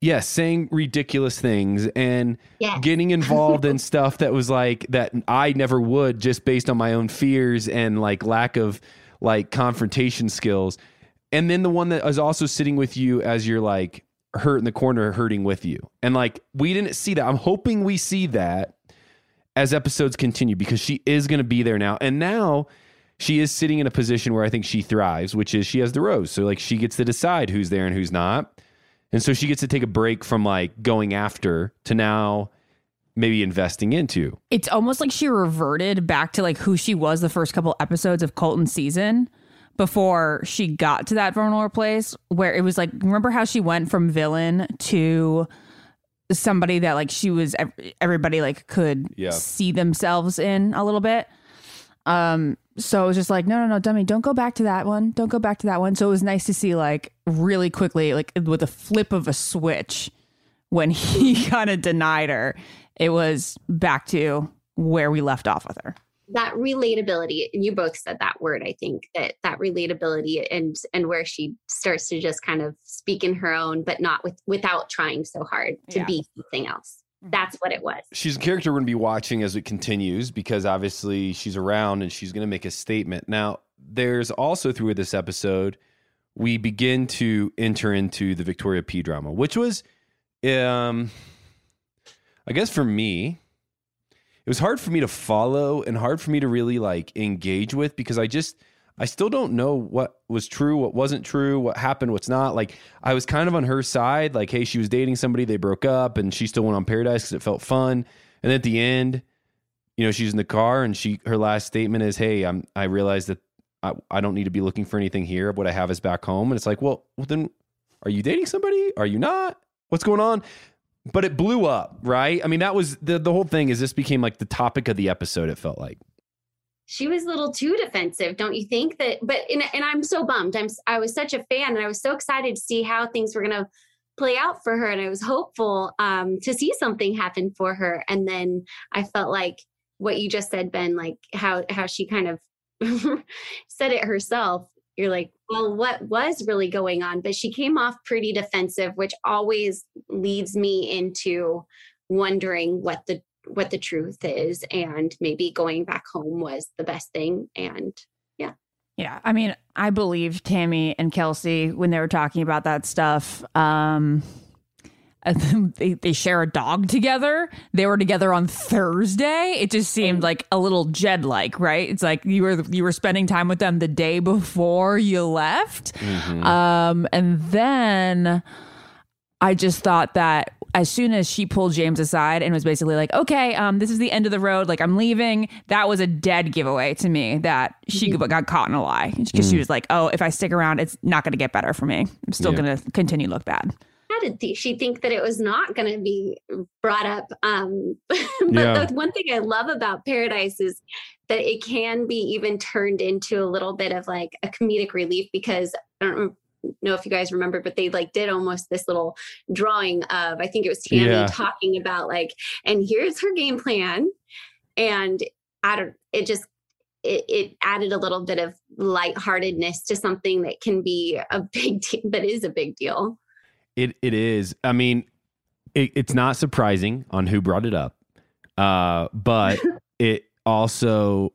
yes saying ridiculous things and yeah getting involved in stuff that was like that I never would just based on my own fears and like lack of like confrontation skills. And then the one that is also sitting with you as you're like hurt in the corner, hurting with you. And like we didn't see that. I'm hoping we see that as episodes continue because she is going to be there now. And now she is sitting in a position where I think she thrives, which is she has the rose. So like she gets to decide who's there and who's not. And so she gets to take a break from like going after to now maybe investing into. it's almost like she reverted back to like who she was the first couple episodes of Colton season before she got to that vulnerable place where it was like remember how she went from villain to somebody that like she was everybody like could Yeah. see themselves in a little bit Um, so it was just like, no, no, no, dummy, don't go back to that one. Don't go back to that one. So it was nice to see, like, really quickly, like with a flip of a switch, when he kind of denied her, it was back to where we left off with her. That relatability and you both said that word i think that that relatability and and where she starts to just kind of speak in her own but not with without trying so hard to Yeah. be something else that's what it was she's a character we're going to be watching as it continues because obviously she's around and she's going to make a statement. Now, there's also through this episode, we begin to enter into the Victoria P drama, which was, um, I guess for me, it was hard for me to follow and hard for me to really like engage with because I just, I still don't know what was true, what wasn't true, what happened, what's not. Like I was kind of on her side, like, hey, she was dating somebody, they broke up, and she still went on Paradise because it felt fun. And at the end, you know, she's in the car, and she her last statement is, "Hey, I'm I realize that I, I don't need to be looking for anything here. What I have is back home." And it's like, well, well, then, are you dating somebody? Are you not? What's going on? But it blew up, right? I mean, that was the the whole thing. Is this became like the topic of the episode? It felt like. she was a little too defensive don't you think that but and, and i'm so bummed i'm I was such a fan and i was so excited to see how things were to play out for her and i was hopeful um to see something happen for her and then i felt like what you just said ben like how how she kind of said it herself you're like well what was really going on but she came off pretty defensive which always leads me into wondering what the what the truth is and maybe going back home was the best thing and Yeah, Yeah. I mean, I believe Tammy and Kelsey when they were talking about that stuff. Um, they they share a dog together. They were together on Thursday. It just seemed like a little Jed like, right? It's like you were you were spending time with them the day before you left. Um, and then I just thought that as soon as she pulled James aside and was basically like, "Okay, um, this is the end of the road. Like, I'm leaving," that was a dead giveaway to me that she got caught in a lie because she was like, "Oh, if I stick around, it's not going to get better for me. I'm still Yeah. going to continue to look bad." How did th- she think that it was not going to be brought up um but Yeah. the one thing i love about paradise is that it can be even turned into a little bit of like a comedic relief because i don't know if you guys remember but they like did almost this little drawing of i think it was tammy Yeah. talking about like and here's her game plan and i don't it just it, it added a little bit of lightheartedness to something that can be a big deal that is a big deal It it is. I mean, it, it's not surprising on who brought it up, uh, but it also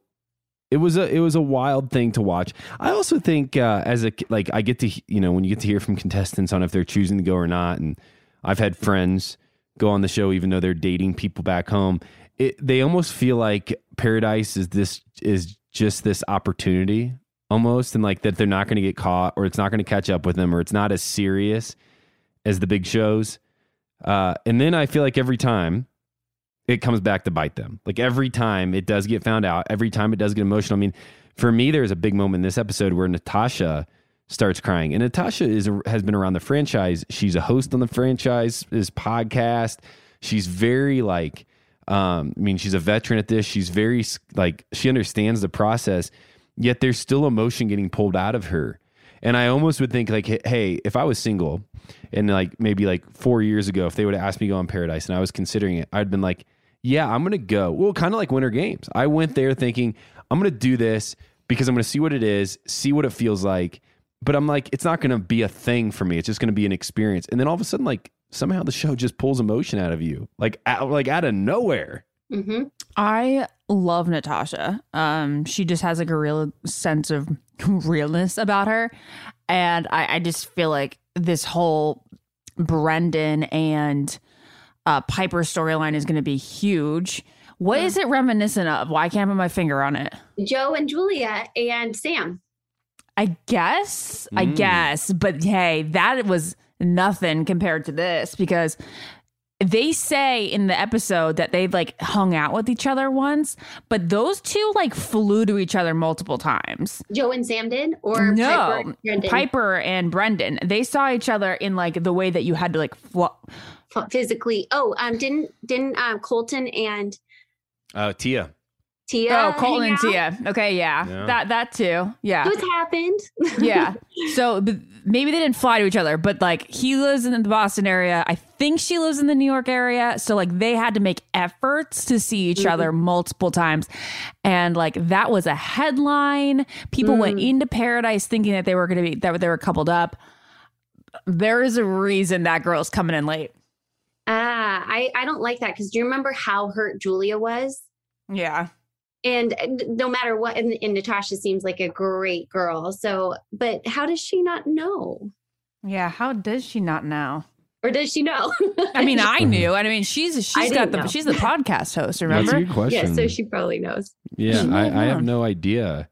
it was a it was a wild thing to watch. I also think uh, as a like I get to you know when you get to hear from contestants on if they're choosing to go or not, and I've had friends go on the show even though they're dating people back home. It, they almost feel like paradise is this is just this opportunity almost and like that they're not going to get caught or it's not going to catch up with them or it's not as serious as the big shows. Uh, and then I feel like every time it comes back to bite them. Like every time it does get found out, every time it does get emotional. I mean, for me, there's a big moment in this episode where Natasha starts crying. And Natasha is has been around the franchise. She's a host on the franchise, this podcast. She's very like, um, I mean, she's a veteran at this. She's very like she understands the process. Yet there's still emotion getting pulled out of her. And I almost would think like, hey, if I was single and like maybe like four years ago, if they would have asked me to go on Paradise and I was considering it, I'd been like, yeah, I'm gonna go. Well, kind of like Winter Games. I went there thinking I'm gonna do this because I'm gonna see what it is, see what it feels like. But I'm like, it's not gonna be a thing for me. It's just gonna be an experience. And then all of a sudden, like somehow the show just pulls emotion out of you, like out, like out of nowhere. hmm I love Natasha. Um, she just has like a real sense of realness about her. And I, I just feel like this whole Brendan and uh, Piper storyline is going to be huge. What is it reminiscent of? Why can't I put my finger on it? Joe and Julia and Sam. I guess, I Mm. guess, but hey, that was nothing compared to this because they say in the episode that they've like hung out with each other once, but those two like flew to each other multiple times. Joe and Sam did, or no, Piper and Brendan? Piper and Brendan, they saw each other in like the way that you had to like fl- physically. Oh, um, didn't didn't um Colton and Uh, Tia, Tia. oh, Colton and out? Tia. Okay, yeah. Yeah. That that too. Yeah. What's happened? yeah. So but maybe they didn't fly to each other, but like he lives in the Boston area. I think she lives in the New York area. So like they had to make efforts to see each other multiple times. And like that was a headline. People went into paradise thinking that they were going to be that they were coupled up. There is a reason that girl's coming in late. Ah, I, I don't like that because do you remember how hurt Julia was? Yeah. And no matter what, and, and Natasha seems like a great girl. So, but how does she not know? Yeah, how does she not know? Or does she know? I mean, I knew. I mean, she's she's got the know. she's the podcast host, That's a remember? good question. yeah, so she probably knows. yeah, I, might I have no idea.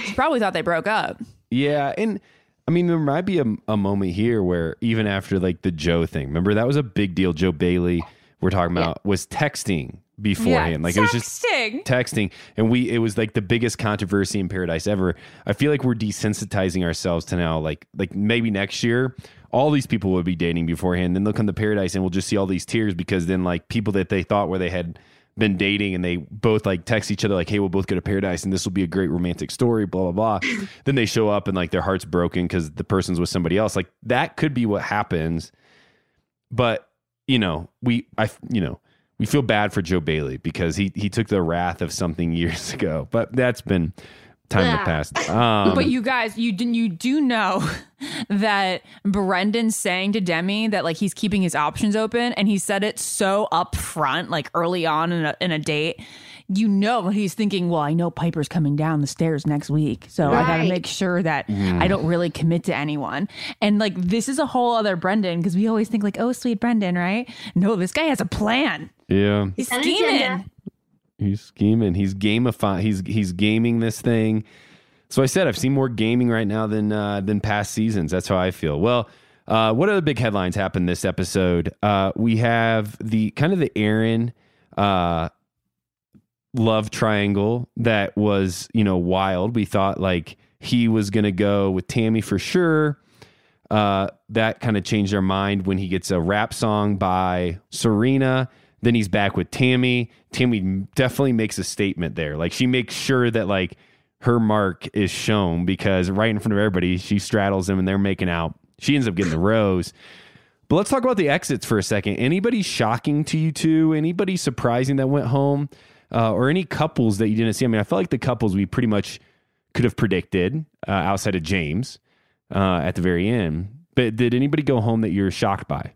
She probably thought they broke up. Yeah, and I mean there might be a, a moment here where even after like the Joe thing, remember that was a big deal. Joe Bailey, we're talking about, was texting beforehand. like it was just texting. texting. And we it was like the biggest controversy in paradise ever. I feel like we're desensitizing ourselves to now like like maybe next year all these people would be dating beforehand. Then they'll come to paradise and we'll just see all these tears because then like people that they thought where they had been dating and they both like text each other like hey we'll both go to paradise and this will be a great romantic story blah blah blah. Then they show up and like their heart's broken because the person's with somebody else. Like that could be what happens. But you know we i you know we feel bad for Joe Bailey because he he took the wrath of something years ago, but that's been time Yeah. to past. Um, But you guys, you didn't you do know that Brendan's saying to Demi that like he's keeping his options open and he said it so upfront, like early on in a in a date. You know he's thinking, well, I know Piper's coming down the stairs next week. So I gotta make sure that Mm. I don't really commit to anyone. And like this is a whole other Brendan, because we always think like, oh sweet Brendan, right? No, this guy has a plan. yeah, He's scheming. he's scheming. He's gamifying. He's he's gaming this thing. So I said I've seen more gaming right now than uh, than past seasons. That's how I feel. Well, uh, what other big headlines happened this episode? Uh, we have the kind of the Aaron uh, love triangle that was you know wild. We thought like he was gonna go with Tammy for sure. Uh, that kind of changed our mind when he gets a rap song by Serena. Then he's back with Tammy. Tammy definitely makes a statement there. Like she makes sure that like her mark is shown because right in front of everybody, she straddles him and they're making out. She ends up getting the rose. But let's talk about the exits for a second. Anybody shocking to you two? Anybody surprising that went home? Uh, or any couples that you didn't see? I mean, I felt like the couples we pretty much could have predicted uh, outside of James uh, at the very end. But did anybody go home that you're shocked by?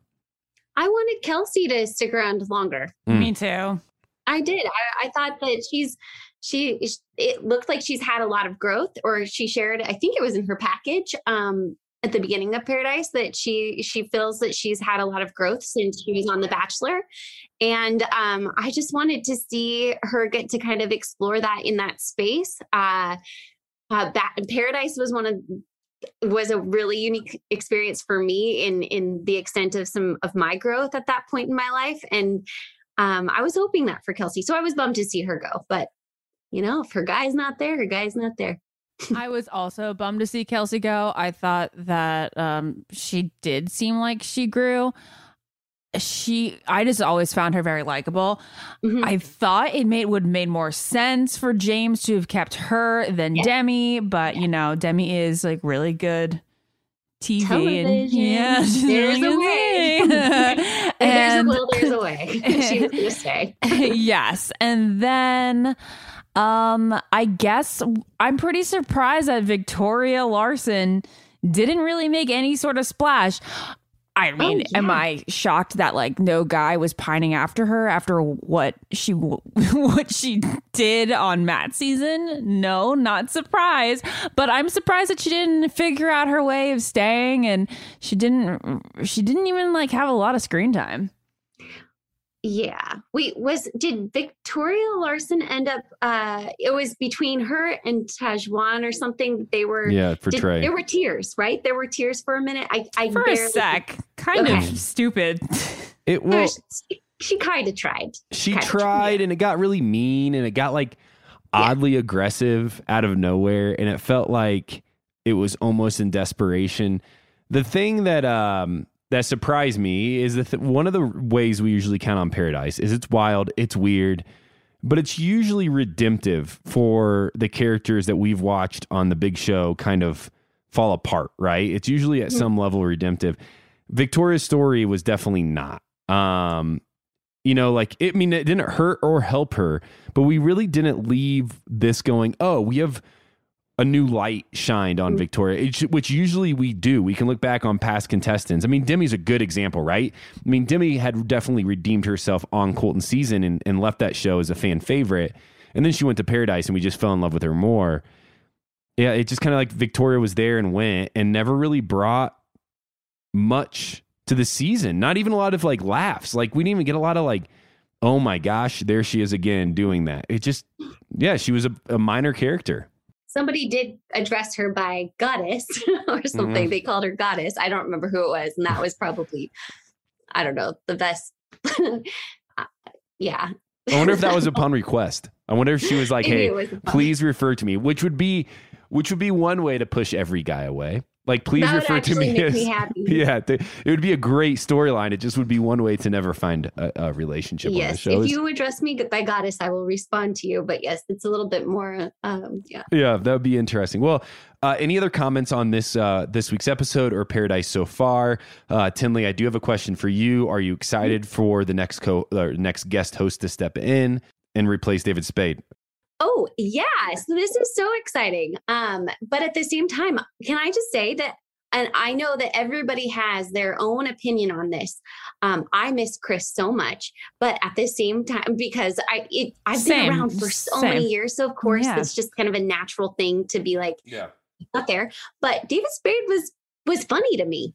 I wanted Kelsey to stick around longer. Mm. Me too. I did. I, I thought that she's she it looked like she's had a lot of growth or she shared I think it was in her package um at the beginning of Paradise that she she feels that she's had a lot of growth since she was on The Bachelor and um I just wanted to see her get to kind of explore that in that space uh uh that Paradise was one of was a really unique experience for me in in the extent of some of my growth at that point in my life and um, I was hoping that for Kelsey. So I was bummed to see her go. But, you know, if her guy's not there, her guy's not there. I was also bummed to see Kelsey go. I thought that um, she did seem like she grew. She, I just always found her very likable. Mhm. I thought it made would made more sense for James to have kept her than Yeah. Demi, but you know, Demi is like really good TV and Television. yeah, There's really a way. If there's a will, there's a way. she was to say. yes. And then um I guess I'm pretty surprised that Victoria Larson didn't really make any sort of splash. I mean, am yeah. I shocked that like no guy was pining after her after what she what she did on Matt season? No, not surprised. But I'm surprised that she didn't figure out her way of staying and she didn't she didn't even like have a lot of screen time. Yeah. Wait, was did Victoria Larson end up uh it was between her and Tajwan or something. They were Yeah, for did- Trey. There were tears, right? There were tears for a minute. I I For a sec. Kind Okay. of stupid. It was- she, she kind of tried. she Kinda, tried yeah. and it got really mean and it got like oddly aggressive out of nowhere and it felt like it was almost in desperation the thing that um that surprised me is that th- one of the ways we usually count on paradise is it's wild it's weird but it's usually redemptive for the characters that we've watched on the big show kind of fall apart, right? It's usually at some level redemptive. Victoria's story was definitely not. Um, you know, like it, I mean, it didn't hurt or help her, but we really didn't leave this going, oh, we have a new light shined on mm. Victoria, which usually we do. We can look back on past contestants. I mean, Demi's a good example, right? I mean, Demi had definitely redeemed herself on Colton season and, and left that show as a fan favorite. And then she went to Paradise and we just fell in love with her more. Yeah, it just kind of like Victoria was there and went and never really brought much to the season. Not even a lot of like laughs. Like we didn't even get a lot of like, oh my gosh, there she is again doing that. It just, yeah, she was a, a minor character. Somebody did address her by goddess or something. Mm-hmm. They called her goddess. I don't remember who it was, and that was probably, I don't know, the best. Yeah, I wonder if that was upon request. I wonder if she was like, Maybe "Hey, was please refer to me," which would be, which would be one way to push every guy away. Like, please that refer to me as. me happy. Yeah, it would be a great storyline. It just would be one way to never find a, a relationship on the Yes, show. if Is- you address me by goddess, I will respond to you. But yes, it's a little bit more. Um, yeah. Yeah, that would be interesting. Well, uh, any other comments on this uh, this week's episode or Paradise so far? Uh, Tenley, I do have a question for you. Are you excited for the next co or next guest host to step in and replace David Spade? Oh yeah, so this is so exciting. Um, but at the same time, can I just say that? And I know that everybody has their own opinion on this. Um, I miss Chris so much, but at the same time, because I it, I've Same, been around for so same. many years, so of course Yeah. it's just kind of a natural thing to be like Yeah. out there. But David Spade was was funny to me.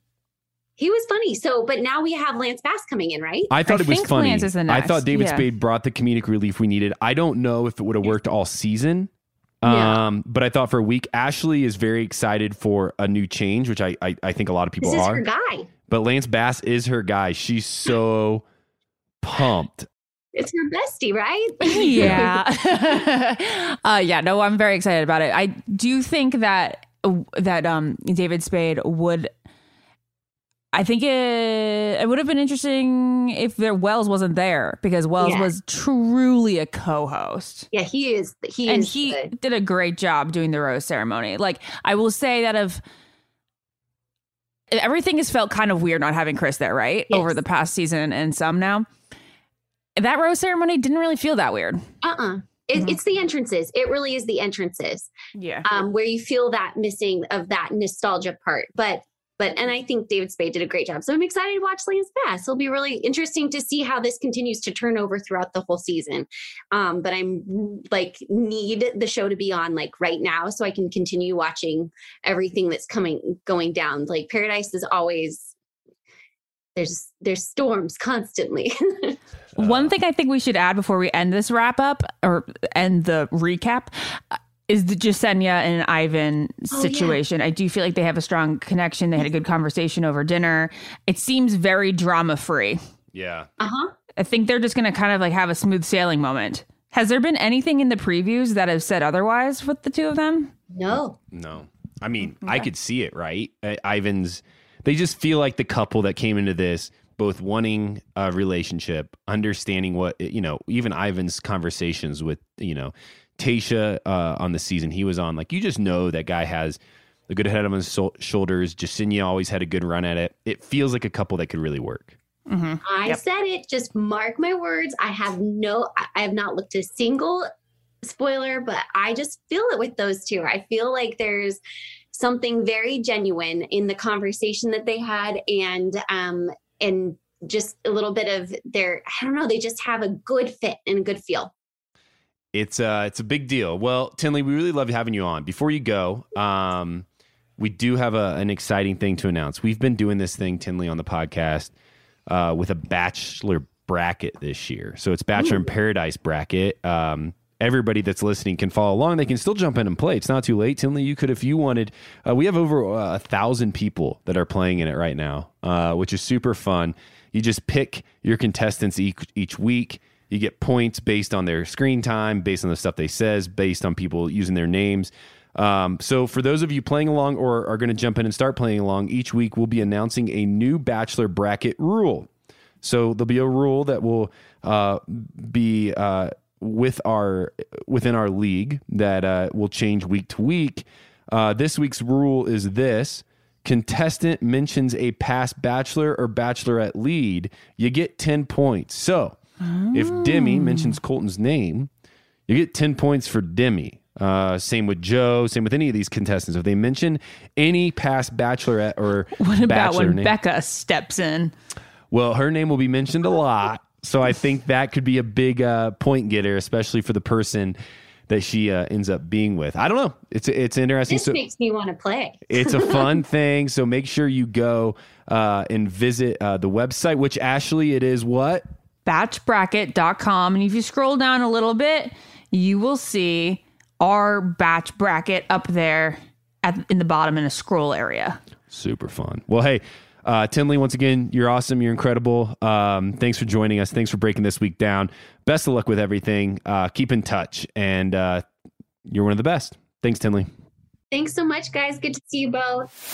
He was funny. So, but now we have Lance Bass coming in, right? I thought I it was think funny. Lance is the next. I thought David yeah. Spade brought the comedic relief we needed. I don't know if it would have worked all season. Yeah. Um, but I thought for a week, Ashley is very excited for a new change, which I I, I think a lot of people This is are. her guy. But Lance Bass is her guy. She's so pumped. It's her bestie, right? yeah uh yeah no i'm very excited about it i do think that that um david spade would i think it it would have been interesting if there wells wasn't there because wells Yeah. was truly a co-host Yeah, he is. He and is he good. did a great job doing the rose ceremony like i will say that of everything has felt kind of weird not having chris there right Yes. over the past season and some now that rose ceremony didn't really feel that weird Uh-uh. It, Mhm. It's the entrances. It really is the entrances yeah um, where you feel that missing of that nostalgia part. But but and I think David Spade did a great job. So I'm excited to watch Lance Bass. It'll be really interesting to see how this continues to turn over throughout the whole season. Um, but I'm like need the show to be on like right now so I can continue watching everything that's coming going down. Like Paradise is always there's there's storms constantly. One thing I think we should add before we end this wrap up or end the recap is the Jessenia and Ivan Oh, yeah. situation. I do feel like they have a strong connection. They had a good conversation over dinner. It seems very drama free. Yeah. uh-huh. I think they're just going to kind of like have a smooth sailing moment. Has there been anything in the previews that have said otherwise with the two of them? No. No. I mean, I could see it, right? Uh, Ivan's, they just feel like the couple that came into this, both wanting a relationship, understanding what, you know, even Ivan's conversations with, you know, Tayshia uh, on the season he was on, like, you just know that guy has a good head on his so- shoulders. Jessenia always had a good run at it. It feels like a couple that could really work. Mm-hmm. I Yep. said it. Just mark my words. I have no, I- I have not looked a single spoiler, but I just feel it with those two. I feel like there's something very genuine in the conversation that they had and, um, and just a little bit of their, I don't know, they just have a good fit and a good feel. It's uh it's a big deal. Well, Tenley, we really love having you on. Before you go, um, we do have a, an exciting thing to announce. We've been doing this thing, Tenley, on the podcast uh, with a bachelor bracket this year. So it's Bachelor in Paradise bracket. Um, everybody that's listening can follow along. They can still jump in and play. It's not too late. Tenley, you could if you wanted. Uh, we have over uh, a thousand people that are playing in it right now, uh, which is super fun. You just pick your contestants each, each week. You get points based on their screen time, based on the stuff they says, based on people using their names. Um, so for those of you playing along or are going to jump in and start playing along, each week we'll be announcing a new bachelor bracket rule. So there'll be a rule that will uh, be uh, with our within our league that uh, will change week to week. Uh, this week's rule is this: contestant mentions a past bachelor or bachelorette lead, you get ten points. So if Demi mentions Colton's name, you get ten points for Demi. Uh, same with Joe. Same with any of these contestants. If they mention any past bachelorette or What about when name, Becca steps in? well, her name will be mentioned a lot. So I think that could be a big uh, point getter, especially for the person that she uh, ends up being with. I don't know. It's it's interesting. This So makes me want to play. it's a fun thing. So make sure you go uh, and visit uh, the website. Which Ashley, it is what batchbracket.com. And if you scroll down a little bit, you will see our batch bracket up there at, in the bottom in a scroll area. super fun. Well, hey. Uh, Tenley, once again, you're awesome. You're incredible. Um, thanks for joining us. Thanks for breaking this week down. Best of luck with everything. Uh, keep in touch, and uh, you're one of the best. Thanks, Tenley. Thanks so much, guys. Good to see you both.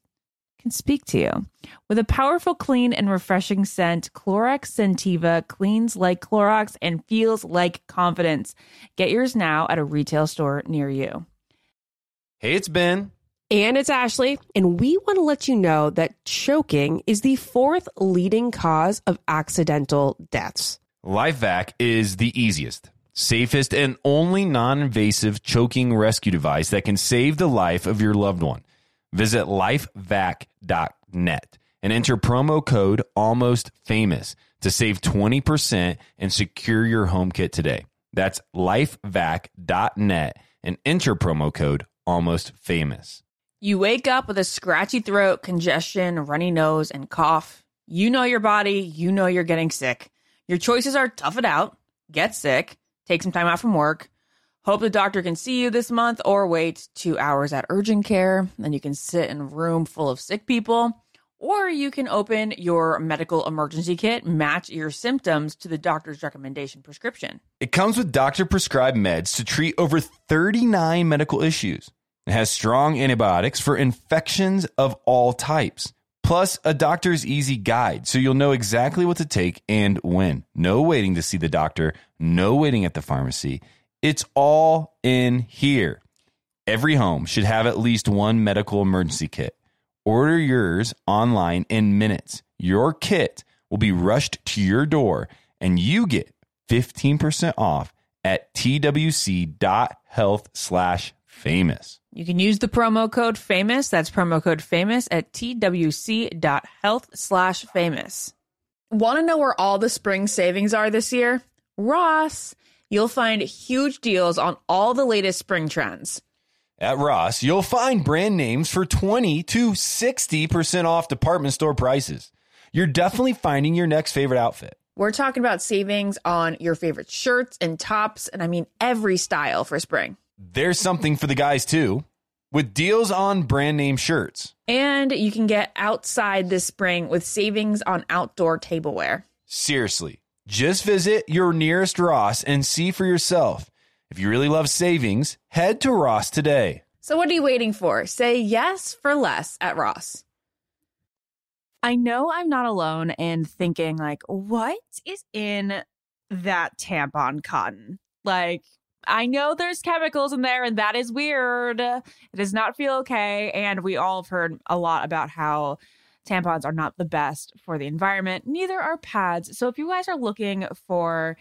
can speak to you. With a powerful, clean, and refreshing scent, Clorox Scentiva cleans like Clorox and feels like confidence. Get yours now at a retail store near you. Hey, it's Ben. And it's Ashley, and we want to let you know that choking is the fourth leading cause of accidental deaths. LifeVac is the easiest, safest, and only non invasive choking rescue device that can save the life of your loved one. Visit lifevac.net and enter promo code almost famous to save 20% and secure your home kit today. That's lifevac.net and enter promo code almost famous. You wake up with a scratchy throat, congestion, runny nose, and cough. You know your body, you know you're getting sick. Your choices are tough it out, get sick, take some time out from work, hope the doctor can see you this month, or wait two hours at urgent care. Then you can sit in a room full of sick people. Or you can open your medical emergency kit, match your symptoms to the doctor's recommendation prescription. It comes with doctor prescribed meds to treat over 39 medical issues. It has strong antibiotics for infections of all types, plus a doctor's easy guide so you'll know exactly what to take and when. No waiting to see the doctor, no waiting at the pharmacy. It's all in here. Every home should have at least one medical emergency kit. Order yours online in minutes. Your kit will be rushed to your door and you get 15% off at twc.health slash famous. You can use the promo code famous. That's promo code famous at twc.health slash famous. Want to know where all the spring savings are this year? Ross. You'll find huge deals on all the latest spring trends. At Ross, you'll find brand names for 20 to 60% off department store prices. You're definitely finding your next favorite outfit. We're talking about savings on your favorite shirts and tops, and I mean every style for spring. There's something for the guys too. with deals on brand name shirts. And you can get outside this spring with savings on outdoor tableware. Seriously, just visit your nearest Ross and see for yourself. If you really love savings, head to Ross today. So, what are you waiting for? Say yes for less at Ross. I know I'm not alone in thinking, like, what is in that tampon cotton? Like, I know there's chemicals in there and that is weird. It does not feel okay. And we all have heard a lot about how tampons are not the best for the environment. Neither are pads. So if you guys are looking for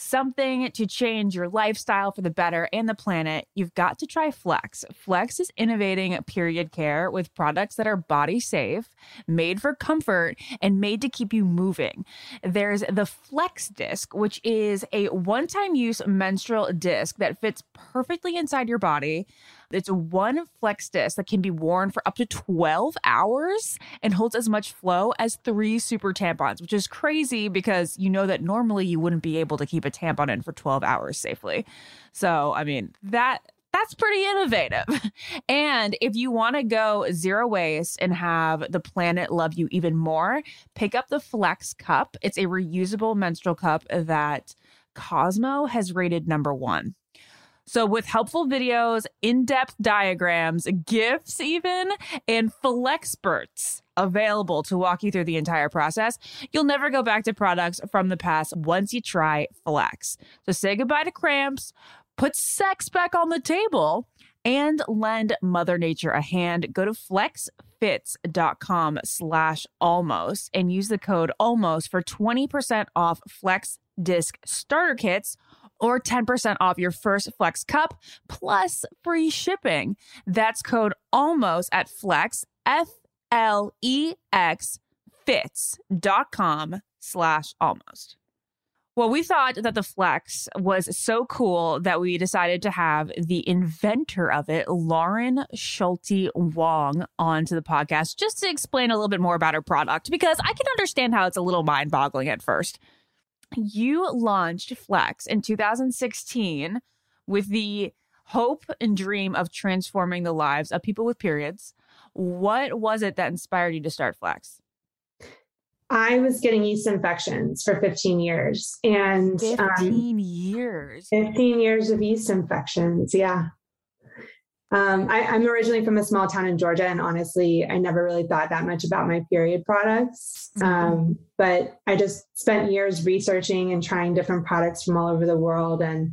something to change your lifestyle for the better and the planet, you've got to try Flex. Flex is innovating period care with products that are body safe, made for comfort, and made to keep you moving. There's the Flex disc, which is a one time use menstrual disc that fits perfectly inside your body. It's one flex disc that can be worn for up to 12 hours and holds as much flow as three super tampons, which is crazy because you know that normally you wouldn't be able to keep a tampon in for 12 hours safely. So, I mean, that that's pretty innovative. And if you want to go zero waste and have the planet love you even more, pick up the Flex Cup. It's a reusable menstrual cup that Cosmo has rated number one. So, with helpful videos, in depth diagrams, GIFs, even, and Flexperts available to walk you through the entire process, you'll never go back to products from the past once you try Flex. So, say goodbye to cramps, put sex back on the table, and lend Mother Nature a hand. Go to flexfits.com slash almost and use the code almost for 20% off Flex disc starter kits or 10% off your first Flex cup plus free shipping. That's code almost at Flex, F L E X fits.com slash almost. Well, we thought that the Flex was so cool that we decided to have the inventor of it, Lauren Schulte Wang, onto the podcast just to explain a little bit more about her product because I can understand how it's a little mind boggling at first you launched Flex in 2016 with the hope and dream of transforming the lives of people with periods. What was it that inspired you to start Flex? I was getting yeast infections for 15 years. And 15 um, years. 15 years of yeast infections. Yeah. Um, I, am originally from a small town in Georgia, and honestly, I never really thought that much about my period products. Mm-hmm. Um, but I just spent years researching and trying different products from all over the world and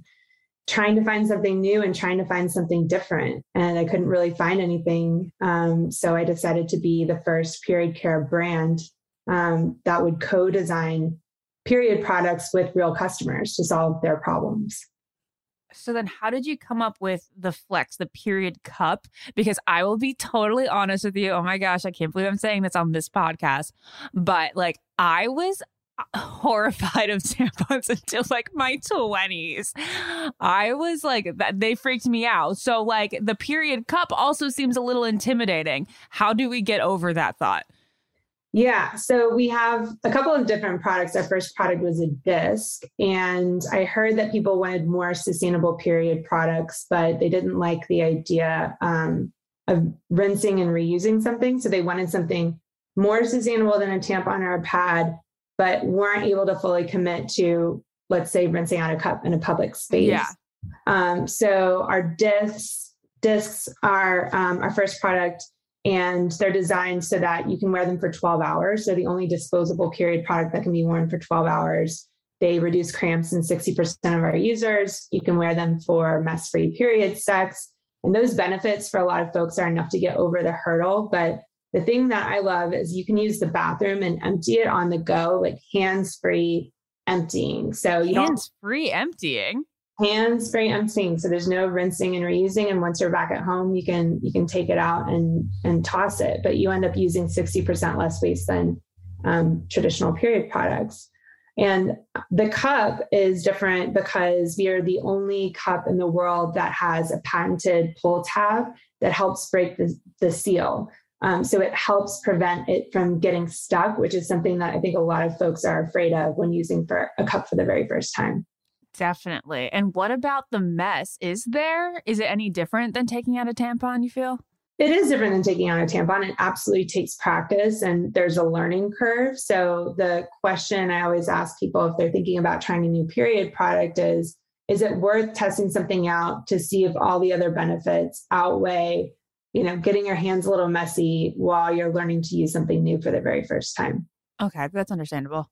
trying to find something new and trying to find something different. And I couldn't really find anything. Um, so I decided to be the first period care brand um, that would co design period products with real customers to solve their problems. So then how did you come up with the flex, the period cup? Because I will be totally honest with you. Oh my gosh, I can't believe I'm saying this on this podcast. But like I was uh, horrified of tampons until like my 20s. I was like they freaked me out. So like the period cup also seems a little intimidating. How do we get over that thought? Yeah, so we have a couple of different products. Our first product was a disc, and I heard that people wanted more sustainable period products, but they didn't like the idea um, of rinsing and reusing something. So they wanted something more sustainable than a tampon or a pad, but weren't able to fully commit to, let's say, rinsing out a cup in a public space. Yeah. Um, so our discs discs are um, our first product and they're designed so that you can wear them for 12 hours. They're the only disposable period product that can be worn for 12 hours. They reduce cramps in 60% of our users. You can wear them for mess free period sex. And those benefits for a lot of folks are enough to get over the hurdle. But the thing that I love is you can use the bathroom and empty it on the go, like hands free emptying. So you hands free emptying hands free emptying so there's no rinsing and reusing and once you're back at home you can you can take it out and and toss it but you end up using 60% less waste than um, traditional period products. And the cup is different because we are the only cup in the world that has a patented pull tab that helps break the, the seal. Um, so it helps prevent it from getting stuck which is something that i think a lot of folks are afraid of when using for a cup for the very first time Definitely. And what about the mess? Is there? Is it any different than taking out a tampon, you feel? It is different than taking out a tampon. It absolutely takes practice and there's a learning curve. So, the question I always ask people if they're thinking about trying a new period product is Is it worth testing something out to see if all the other benefits outweigh, you know, getting your hands a little messy while you're learning to use something new for the very first time? Okay, that's understandable.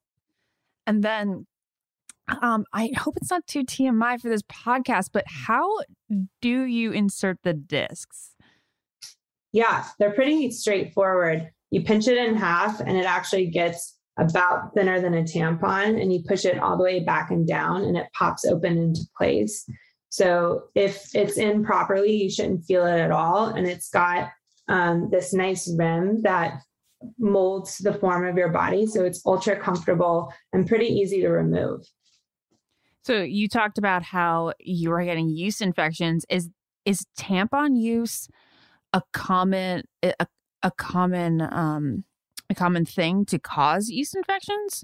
And then um, I hope it's not too TMI for this podcast, but how do you insert the discs? Yeah, they're pretty straightforward. You pinch it in half and it actually gets about thinner than a tampon and you push it all the way back and down and it pops open into place. So if it's in properly, you shouldn't feel it at all. And it's got um, this nice rim that molds the form of your body. So it's ultra comfortable and pretty easy to remove. So you talked about how you are getting yeast infections. Is is tampon use a common a, a common um a common thing to cause yeast infections?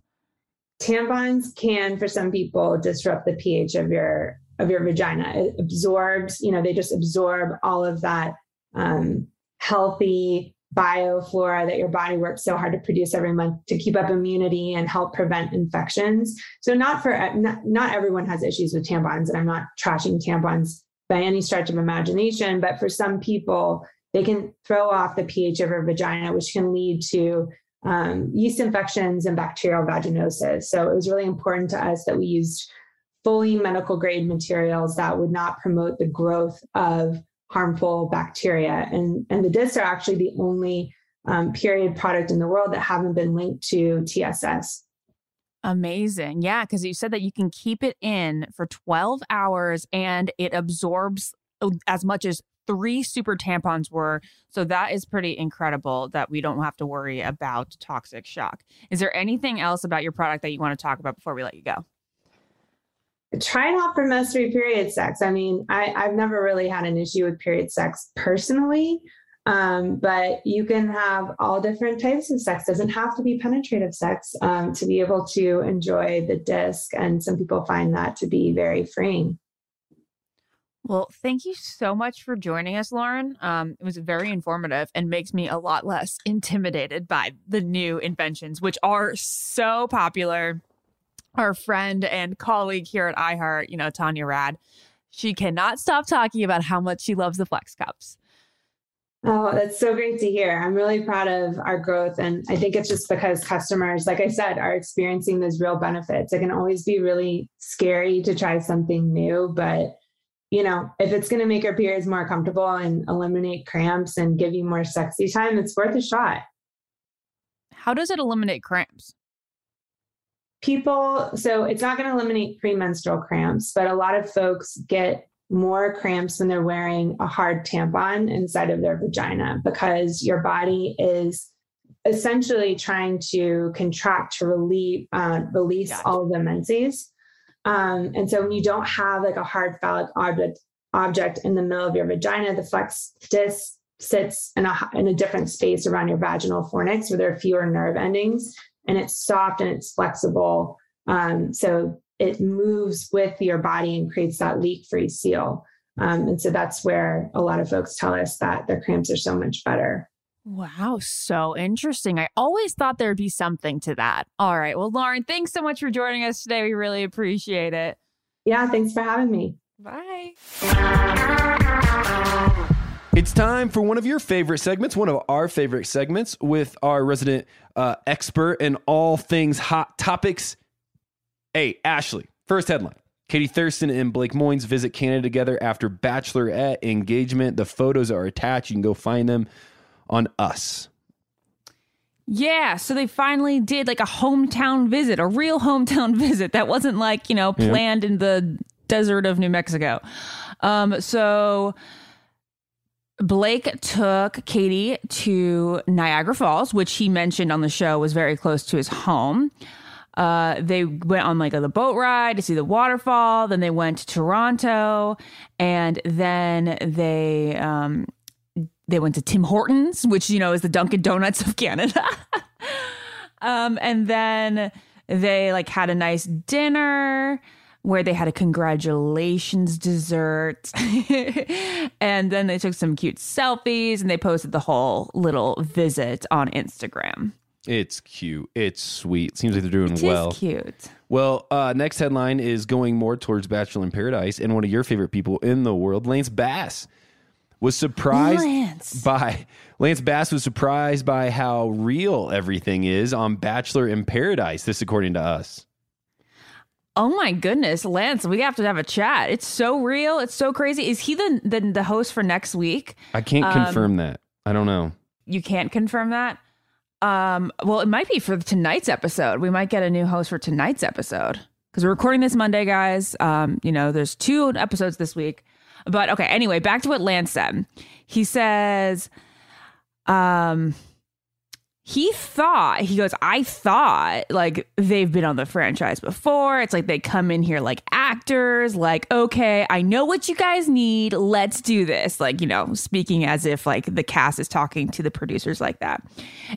Tampons can for some people disrupt the pH of your of your vagina. It absorbs, you know, they just absorb all of that um, healthy bioflora that your body works so hard to produce every month to keep up immunity and help prevent infections. So not for not, not everyone has issues with tampons and I'm not trashing tampons by any stretch of imagination, but for some people they can throw off the pH of your vagina which can lead to um, yeast infections and bacterial vaginosis. So it was really important to us that we used fully medical grade materials that would not promote the growth of harmful bacteria. And, and the discs are actually the only um, period product in the world that haven't been linked to TSS. Amazing. Yeah, because you said that you can keep it in for 12 hours and it absorbs uh, as much as three super tampons were. So that is pretty incredible that we don't have to worry about toxic shock. Is there anything else about your product that you want to talk about before we let you go? Try not for menstrual period sex. I mean, I, I've never really had an issue with period sex personally, um, but you can have all different types of sex. Doesn't have to be penetrative sex um, to be able to enjoy the disc, and some people find that to be very freeing. Well, thank you so much for joining us, Lauren. Um, it was very informative and makes me a lot less intimidated by the new inventions, which are so popular our friend and colleague here at iHeart, you know, Tanya Rad, she cannot stop talking about how much she loves the Flex Cups. Oh, that's so great to hear. I'm really proud of our growth. And I think it's just because customers, like I said, are experiencing those real benefits. It can always be really scary to try something new, but you know, if it's going to make your periods more comfortable and eliminate cramps and give you more sexy time, it's worth a shot. How does it eliminate cramps? People, so it's not going to eliminate premenstrual cramps, but a lot of folks get more cramps when they're wearing a hard tampon inside of their vagina because your body is essentially trying to contract to relieve, uh, release all of the menses. Um, and so when you don't have like a hard phallic object object in the middle of your vagina, the flex disc sits in a in a different space around your vaginal fornix where there are fewer nerve endings and it's soft and it's flexible. Um, so it moves with your body and creates that leak free seal. Um, and so that's where a lot of folks tell us that their cramps are so much better. Wow, so interesting. I always thought there'd be something to that. All right. Well, Lauren, thanks so much for joining us today. We really appreciate it. Yeah, thanks for having me. Bye. It's time for one of your favorite segments, one of our favorite segments with our resident uh, expert in all things hot topics. Hey, Ashley, first headline. Katie Thurston and Blake Moynes visit Canada together after bachelorette engagement. The photos are attached. You can go find them on us. Yeah, so they finally did like a hometown visit, a real hometown visit that wasn't like, you know, planned yeah. in the desert of New Mexico. Um, so Blake took Katie to Niagara Falls, which he mentioned on the show was very close to his home. Uh, they went on like a, the boat ride to see the waterfall. Then they went to Toronto, and then they um, they went to Tim Hortons, which you know is the Dunkin' Donuts of Canada. um, and then they like had a nice dinner. Where they had a congratulations dessert. and then they took some cute selfies and they posted the whole little visit on Instagram. It's cute. It's sweet. Seems like they're doing It well. cute. Well, uh, next headline is going more towards Bachelor in Paradise, and one of your favorite people in the world, Lance Bass, was surprised Lance. by Lance Bass was surprised by how real everything is on Bachelor in Paradise. This, according to us. Oh my goodness, Lance, we have to have a chat. It's so real. It's so crazy. Is he the the, the host for next week? I can't Um, confirm that. I don't know. You can't confirm that. Um, well, it might be for tonight's episode. We might get a new host for tonight's episode because we're recording this Monday, guys. Um, you know, there's two episodes this week. But okay, anyway, back to what Lance said. He says, um, he thought he goes i thought like they've been on the franchise before it's like they come in here like actors like okay i know what you guys need let's do this like you know speaking as if like the cast is talking to the producers like that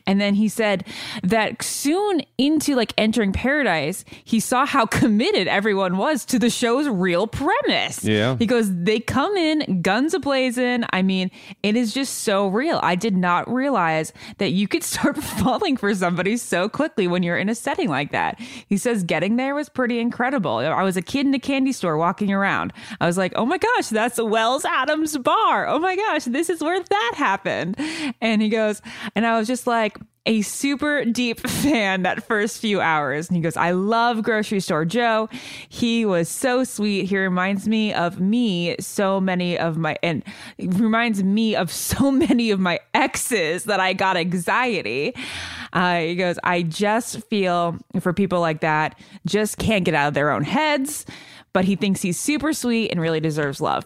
and then he said that soon into like entering paradise he saw how committed everyone was to the show's real premise Yeah. he goes, they come in guns ablazing. I mean, it is just so real. I did not realize that you could start falling for somebody so quickly when you're in a setting like that. He says, getting there was pretty incredible. I was a kid in a candy store walking around. I was like, oh my gosh, that's Wells Adams Bar. Oh my gosh, this is where that happened. And he goes, and I was just like, a super deep fan that first few hours. And he goes, I love Grocery Store Joe. He was so sweet. He reminds me of me, so many of my, and reminds me of so many of my exes that I got anxiety. Uh, he goes, I just feel for people like that, just can't get out of their own heads. But he thinks he's super sweet and really deserves love.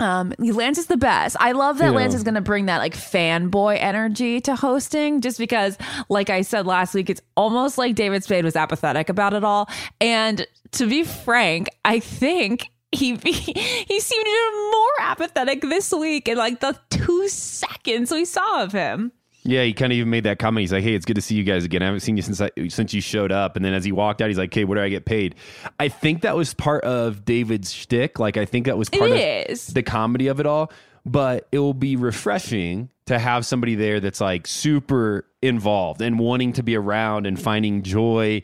Um, Lance is the best. I love that Yeah. Lance is going to bring that like fanboy energy to hosting, just because, like I said last week, it's almost like David Spade was apathetic about it all. And to be frank, I think he he seemed even more apathetic this week in like the two seconds we saw of him. Yeah, he kind of even made that comment. He's like, "Hey, it's good to see you guys again. I haven't seen you since I, since you showed up." And then as he walked out, he's like, "Okay, what do I get paid?" I think that was part of David's shtick. Like, I think that was part It of is. the comedy of it all. But it will be refreshing to have somebody there that's like super involved and wanting to be around and finding joy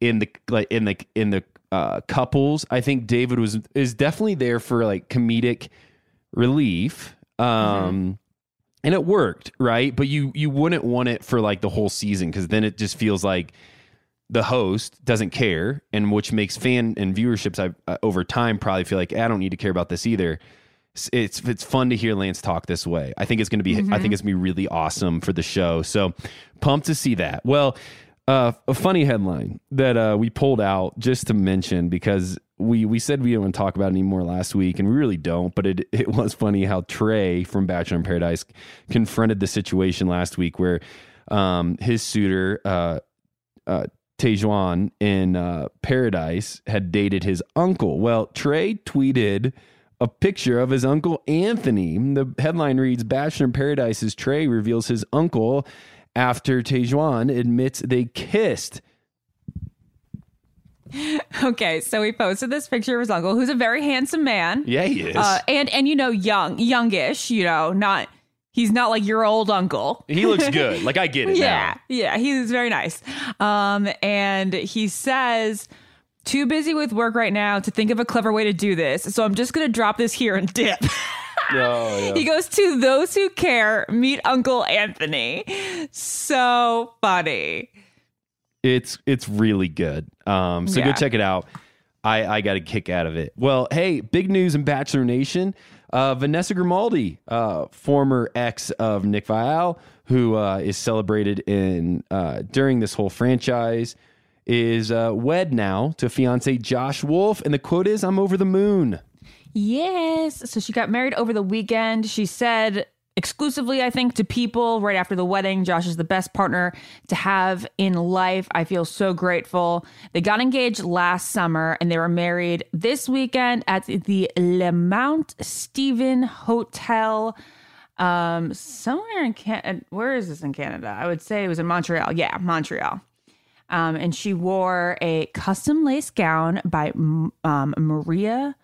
in the like in the in the uh, couples. I think David was is definitely there for like comedic relief. Um and it worked, right? But you you wouldn't want it for like the whole season cuz then it just feels like the host doesn't care and which makes fan and viewerships I, uh, over time probably feel like I don't need to care about this either. It's it's, it's fun to hear Lance talk this way. I think it's going to be I think it's going to be really awesome for the show. So pumped to see that. Well, uh, a funny headline that uh, we pulled out just to mention because we we said we didn't talk about it anymore last week, and we really don't. But it it was funny how Trey from Bachelor in Paradise confronted the situation last week where um, his suitor uh, uh, Tahzjuan in uh, Paradise had dated his uncle. Well, Trey tweeted a picture of his uncle Anthony. The headline reads Bachelor in Paradise's Trey reveals his uncle after Tahzjuan admits they kissed. Okay, so he posted this picture of his uncle, who's a very handsome man. Yeah, he is. Uh, and and you know, young, youngish. You know, not he's not like your old uncle. he looks good. Like I get it yeah, now. yeah, he's very nice. Um, and he says, "Too busy with work right now to think of a clever way to do this, so I'm just gonna drop this here and dip." Oh, yeah. He goes to those who care. Meet Uncle Anthony. So funny. It's it's really good. Um, so go check it out. I I got a kick out of it. Well, hey, big news in Bachelor Nation. Uh, Vanessa Grimaldi, uh, former ex of Nick Viall, who uh, is celebrated in uh, during this whole franchise, is uh, wed now to fiance Josh Wolf, and the quote is, "I'm over the moon." Yes. So she got married over the weekend. She said exclusively, I think, to people right after the wedding, Josh is the best partner to have in life. I feel so grateful. They got engaged last summer and they were married this weekend at the Le Mount Stephen Hotel. Um, somewhere in Canada. Where is this in Canada? I would say it was in Montreal. Yeah, Montreal. Um, and she wore a custom lace gown by um, Maria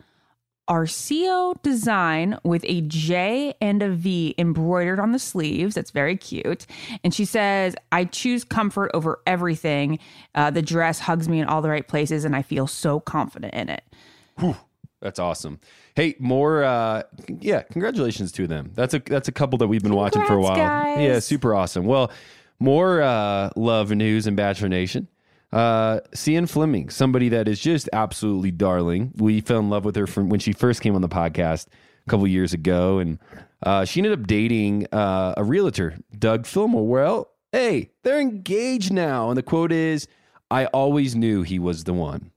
Arcio design with a J and a V embroidered on the sleeves. That's very cute. And she says, I choose comfort over everything. Uh, the dress hugs me in all the right places, and I feel so confident in it. Whew, that's awesome. Hey, more uh yeah, congratulations to them. That's a that's a couple that we've been watching for a while. Guys. Yeah, super awesome. Well, more uh love news and Bachelor Nation. Uh Cian Fleming, somebody that is just absolutely darling. We fell in love with her from when she first came on the podcast a couple years ago and uh she ended up dating uh a realtor, Doug Fillmore. Well, hey, they're engaged now and the quote is I always knew he was the one.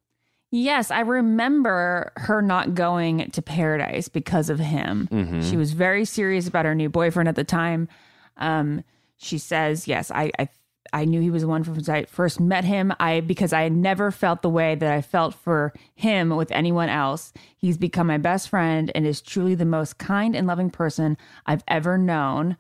Yes, I remember her not going to paradise because of him. Mm-hmm. She was very serious about her new boyfriend at the time. Um, she says, "Yes, I, I, I knew he was one from I first met him. I because I had never felt the way that I felt for him with anyone else. He's become my best friend and is truly the most kind and loving person I've ever known."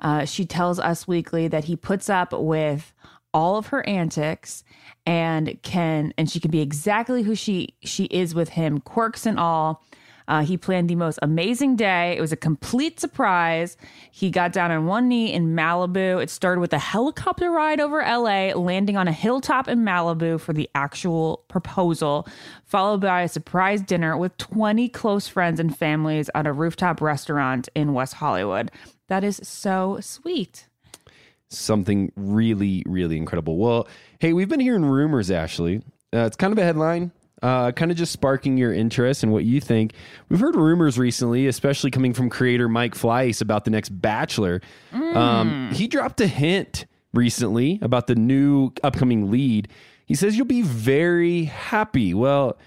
Uh, she tells Us Weekly that he puts up with all of her antics and can and she can be exactly who she she is with him quirks and all uh, he planned the most amazing day. It was a complete surprise. He got down on one knee in malibu. It started with a helicopter ride over la landing on a hilltop in malibu for the actual proposal followed by a surprise dinner with 20 close friends and families at a rooftop restaurant in west hollywood. That is so sweet. Something really, really incredible. Well, hey, we've been hearing rumors, Ashley. Uh, it's kind of a headline, uh, kind of just sparking your interest and what you think. We've heard rumors recently, especially coming from creator Mike Fleiss about the next Bachelor. Um, he dropped a hint recently about the new upcoming lead. He says you'll be very happy. Well,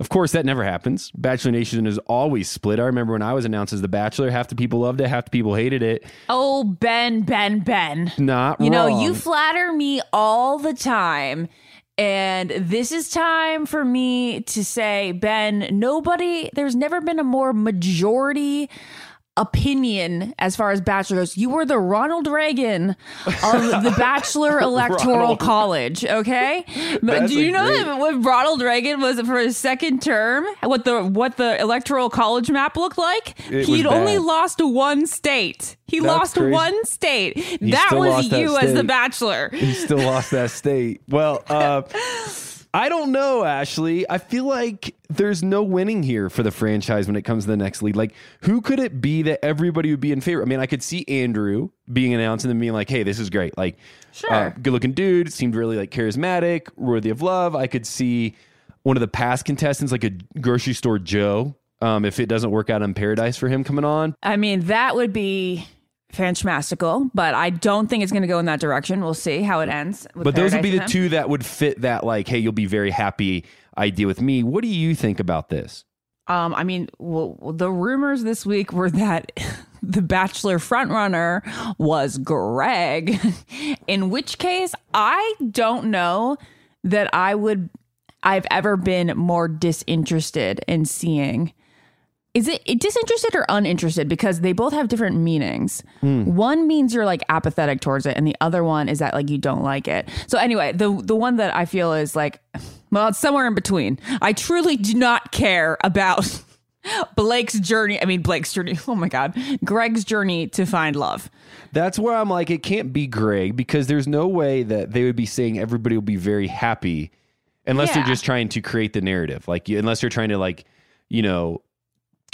of course, that never happens. Bachelor Nation is always split. I remember when I was announced as the Bachelor, half the people loved it, half the people hated it. Oh, Ben, Ben, Ben. Not You know, you flatter me all the time. And this is time for me to say, Ben, nobody, there's never been a more majority opinion as far as Bachelor goes. You were the Ronald Reagan of the Bachelor Electoral College, okay? That's Do you know great- that what Ronald Reagan was for his second term? What the what the Electoral College map looked like? It He'd only lost one state. He That's lost crazy. one state. that was lost that you as the. Bachelor. he still lost that state. Well, uh, I don't know, Ashley. I feel like there's no winning here for the franchise when it comes to the next lead. Like, who could it be that everybody would be in favor? I mean, I could see Andrew being announced and then being like, "Hey, this is great." Like, uh, good-looking dude, seemed really like charismatic, worthy of love. I could see one of the past contestants, like a grocery store Joe. Um, if it doesn't work out in Paradise for him coming on, I mean, that would be fantastical, but I don't think it's going to go in that direction. We'll see how it ends. But those would be the two that would fit that, like, hey, you'll be very happy idea with me. What do you think about this? Um, I mean, well, the rumors this week were that the Bachelor frontrunner was Greg, in which case I don't know that I would, I've ever been more disinterested in seeing. Is it disinterested or uninterested? Because they both have different meanings. One means you're like apathetic towards it, and the other one is that like you don't like it. So anyway, the the one that I feel is like, well, it's somewhere in between. I truly do not care about Blake's journey. I mean, Blake's journey. Oh my God, Greg's journey to find love. That's where I'm like, it can't be Greg because there's no way that they would be saying everybody will be very happy unless they're just trying to create the narrative. Like, unless they're trying to, like, you know,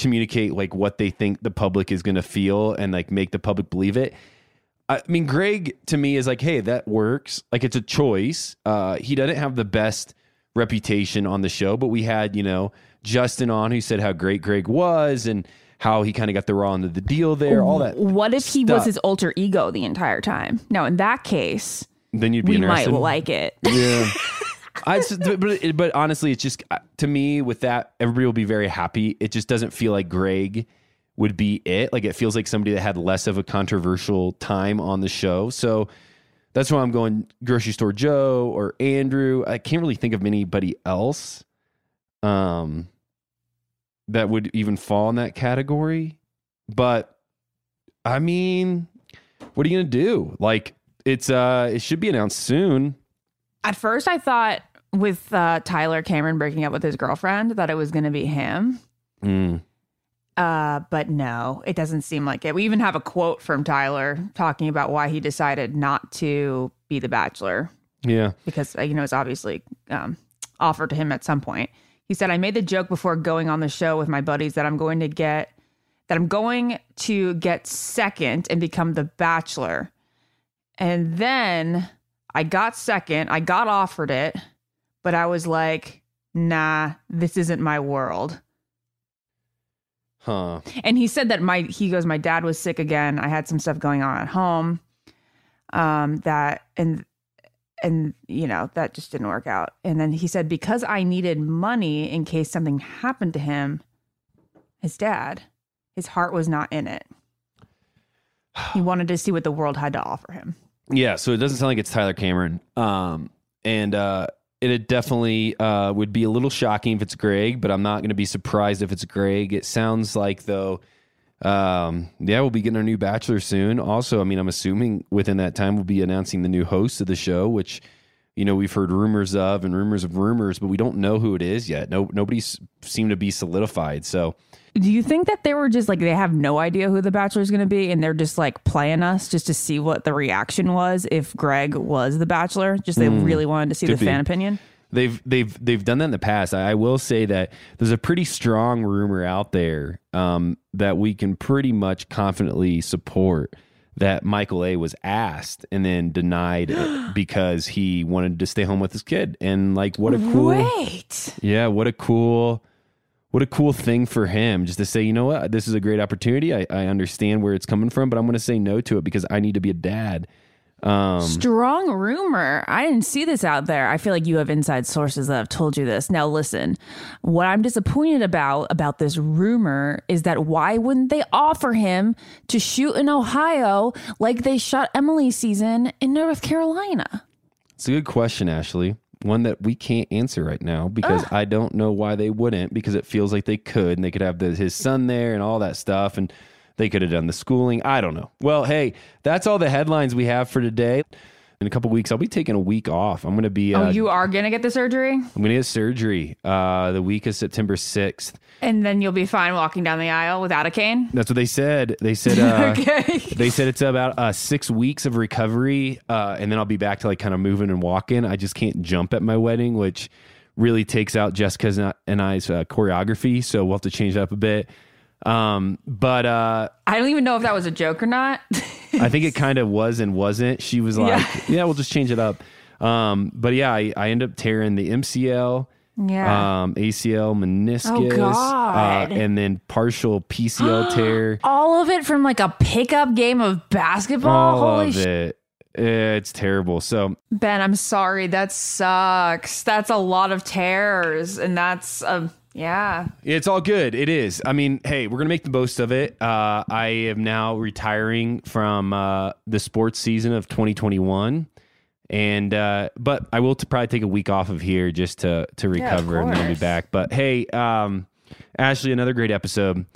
communicate like what they think the public is going to feel and like make the public believe it. I mean, Greg to me is like, hey, that works. Like, it's a choice. Uh, he doesn't have the best reputation on the show, but we had, you know, Justin on who said how great Greg was and how he kind of got the raw end of the deal there, all that. What if he was his alter ego the entire time? Now, in that case, Then you'd be we might like it. Yeah. I but, but honestly, it's just uh, to me with that, everybody will be very happy. It just doesn't feel like Greg would be it. Like it feels like somebody that had less of a controversial time on the show. So that's why I'm going grocery store Joe or Andrew. I can't really think of anybody else um, that would even fall in that category. But I mean, what are you gonna do? Like it's uh, it should be announced soon. At first, I thought with uh, Tyler Cameron breaking up with his girlfriend that it was going to be him. Mm. Uh, but no, it doesn't seem like it. We even have a quote from Tyler talking about why he decided not to be the bachelor Yeah. because uh, you know it's obviously um, offered to him at some point. He said, "I made the joke before going on the show with my buddies that I'm going to get that I'm going to get second and become the bachelor, and then I got second. I got offered it, but I was like, nah, this isn't my world." Huh. And he said that my he goes, my dad was sick again. I had some stuff going on at home. Um, that and and you know, that just didn't work out. And then he said, because I needed money in case something happened to him, his dad, his heart was not in it. He wanted to see what the world had to offer him. Yeah, so it doesn't sound like it's Tyler Cameron. Um, and uh, it, it definitely uh, would be a little shocking if it's Greg, but I'm not going to be surprised if it's Greg. It sounds like though, um, yeah, we'll be getting our new Bachelor soon. Also, I mean, I'm assuming within that time we'll be announcing the new host of the show, which you know we've heard rumors of and rumors of rumors, but we don't know who it is yet. No, nobody's seemed to be solidified. So. Do you think that they were just like they have no idea who the bachelor is going to be and they're just like playing us just to see what the reaction was if Greg was the bachelor? Just they really wanted to see the fan opinion. They've they've they've done that in the past. I, I will say that there's a pretty strong rumor out there um, that we can pretty much confidently support that Michael A was asked and then denied it because he wanted to stay home with his kid. And like, what a cool, Wait. yeah, what a cool, what a cool thing for him just to say, you know what, this is a great opportunity. I, I understand where it's coming from, but I'm going to say no to it because I need to be a dad. Um, Strong rumor. I didn't see this out there. I feel like you have inside sources that have told you this. Now listen, what I'm disappointed about about this rumor is that why wouldn't they offer him to shoot in Ohio like they shot Emily's season in North Carolina? It's a good question, Ashley. One that we can't answer right now because I don't know why they wouldn't. Because it feels like they could, and they could have the, his son there and all that stuff, and they could have done the schooling. I don't know. Well, hey, that's all the headlines we have for today. In a couple weeks, I'll be taking a week off. I'm going to be. Uh, oh, you are gonna get the surgery, I'm going to get surgery uh, the week of September 6th. and then you'll be fine walking down the aisle without a cane. That's what they said. They said. Uh, Okay. They said it's about uh, six weeks of recovery, uh, and then I'll be back to like kind of moving and walking. I just can't jump at my wedding, which really takes out Jessica's and and I's uh, choreography. So we'll have to change that up a bit. Um, but uh, I don't even know if that was a joke or not. I think it kind of was and wasn't. She was like, "Yeah, we'll just change it up." Um, but yeah, I, I end up tearing the MCL, yeah. um, ACL, meniscus, Oh. Uh, and then partial PCL tear. All of it from like a pickup game of basketball. all Holy of sh- it. It's terrible. So Ben, I'm sorry. That sucks. That's a lot of tears, and that's um, yeah. It's all good. It is. I mean, hey, we're gonna make the most of it. Uh, I am now retiring from uh, the sports season of 2021, and uh, but I will t- probably take a week off of here just to to recover, and then I'll be back. But hey, um, Ashley, another great episode.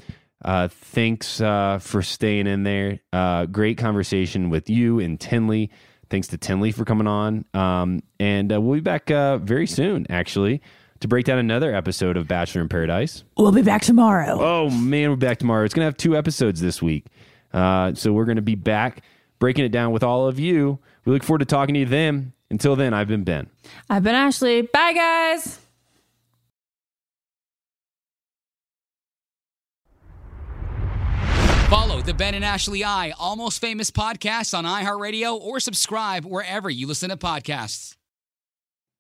Uh, thanks uh, for staying in there. Uh, great conversation with you and Tenley. Thanks to Tenley for coming on. Um, and uh, we'll be back uh, very soon, actually, to break down another episode of Bachelor in Paradise. We'll be back tomorrow. Oh man, we're back tomorrow. It's gonna have two episodes this week, uh, so we're gonna be back breaking it down with all of you. We look forward to talking to you then. Until then, I've been Ben. I've been Ashley. Bye, guys. Follow the Ben and Ashley I Almost Famous podcast on iHeartRadio or subscribe wherever you listen to podcasts.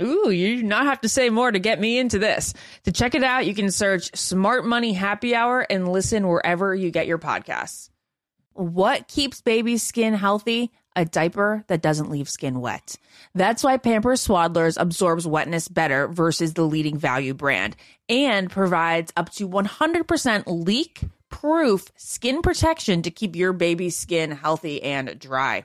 Ooh, you do not have to say more to get me into this. To check it out, you can search Smart Money Happy Hour and listen wherever you get your podcasts. What keeps baby's skin healthy? a diaper that doesn't leave skin wet. That's why Pampers Swaddlers absorbs wetness better versus the leading value brand and provides up to 100% leak proof skin protection to keep your baby's skin healthy and dry.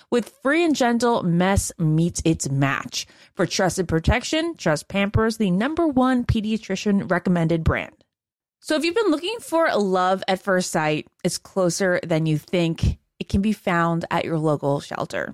With Free and Gentle, mess meets its match. For trusted protection, trust Pampers, the number one pediatrician recommended brand. So if you've been looking for love at first sight, it's closer than you think. It can be found at your local shelter.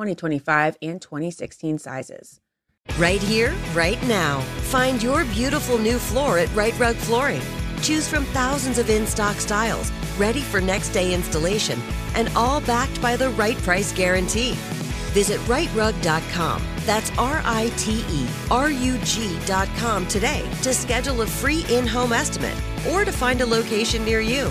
2025, and 2016 sizes. Right here, right now. Find your beautiful new floor at Rite Rug Flooring. Choose from thousands of in stock styles, ready for next day installation, and all backed by the right price guarantee. Visit riterug.com. That's R I T E R U G.com today to schedule a free in home estimate or to find a location near you.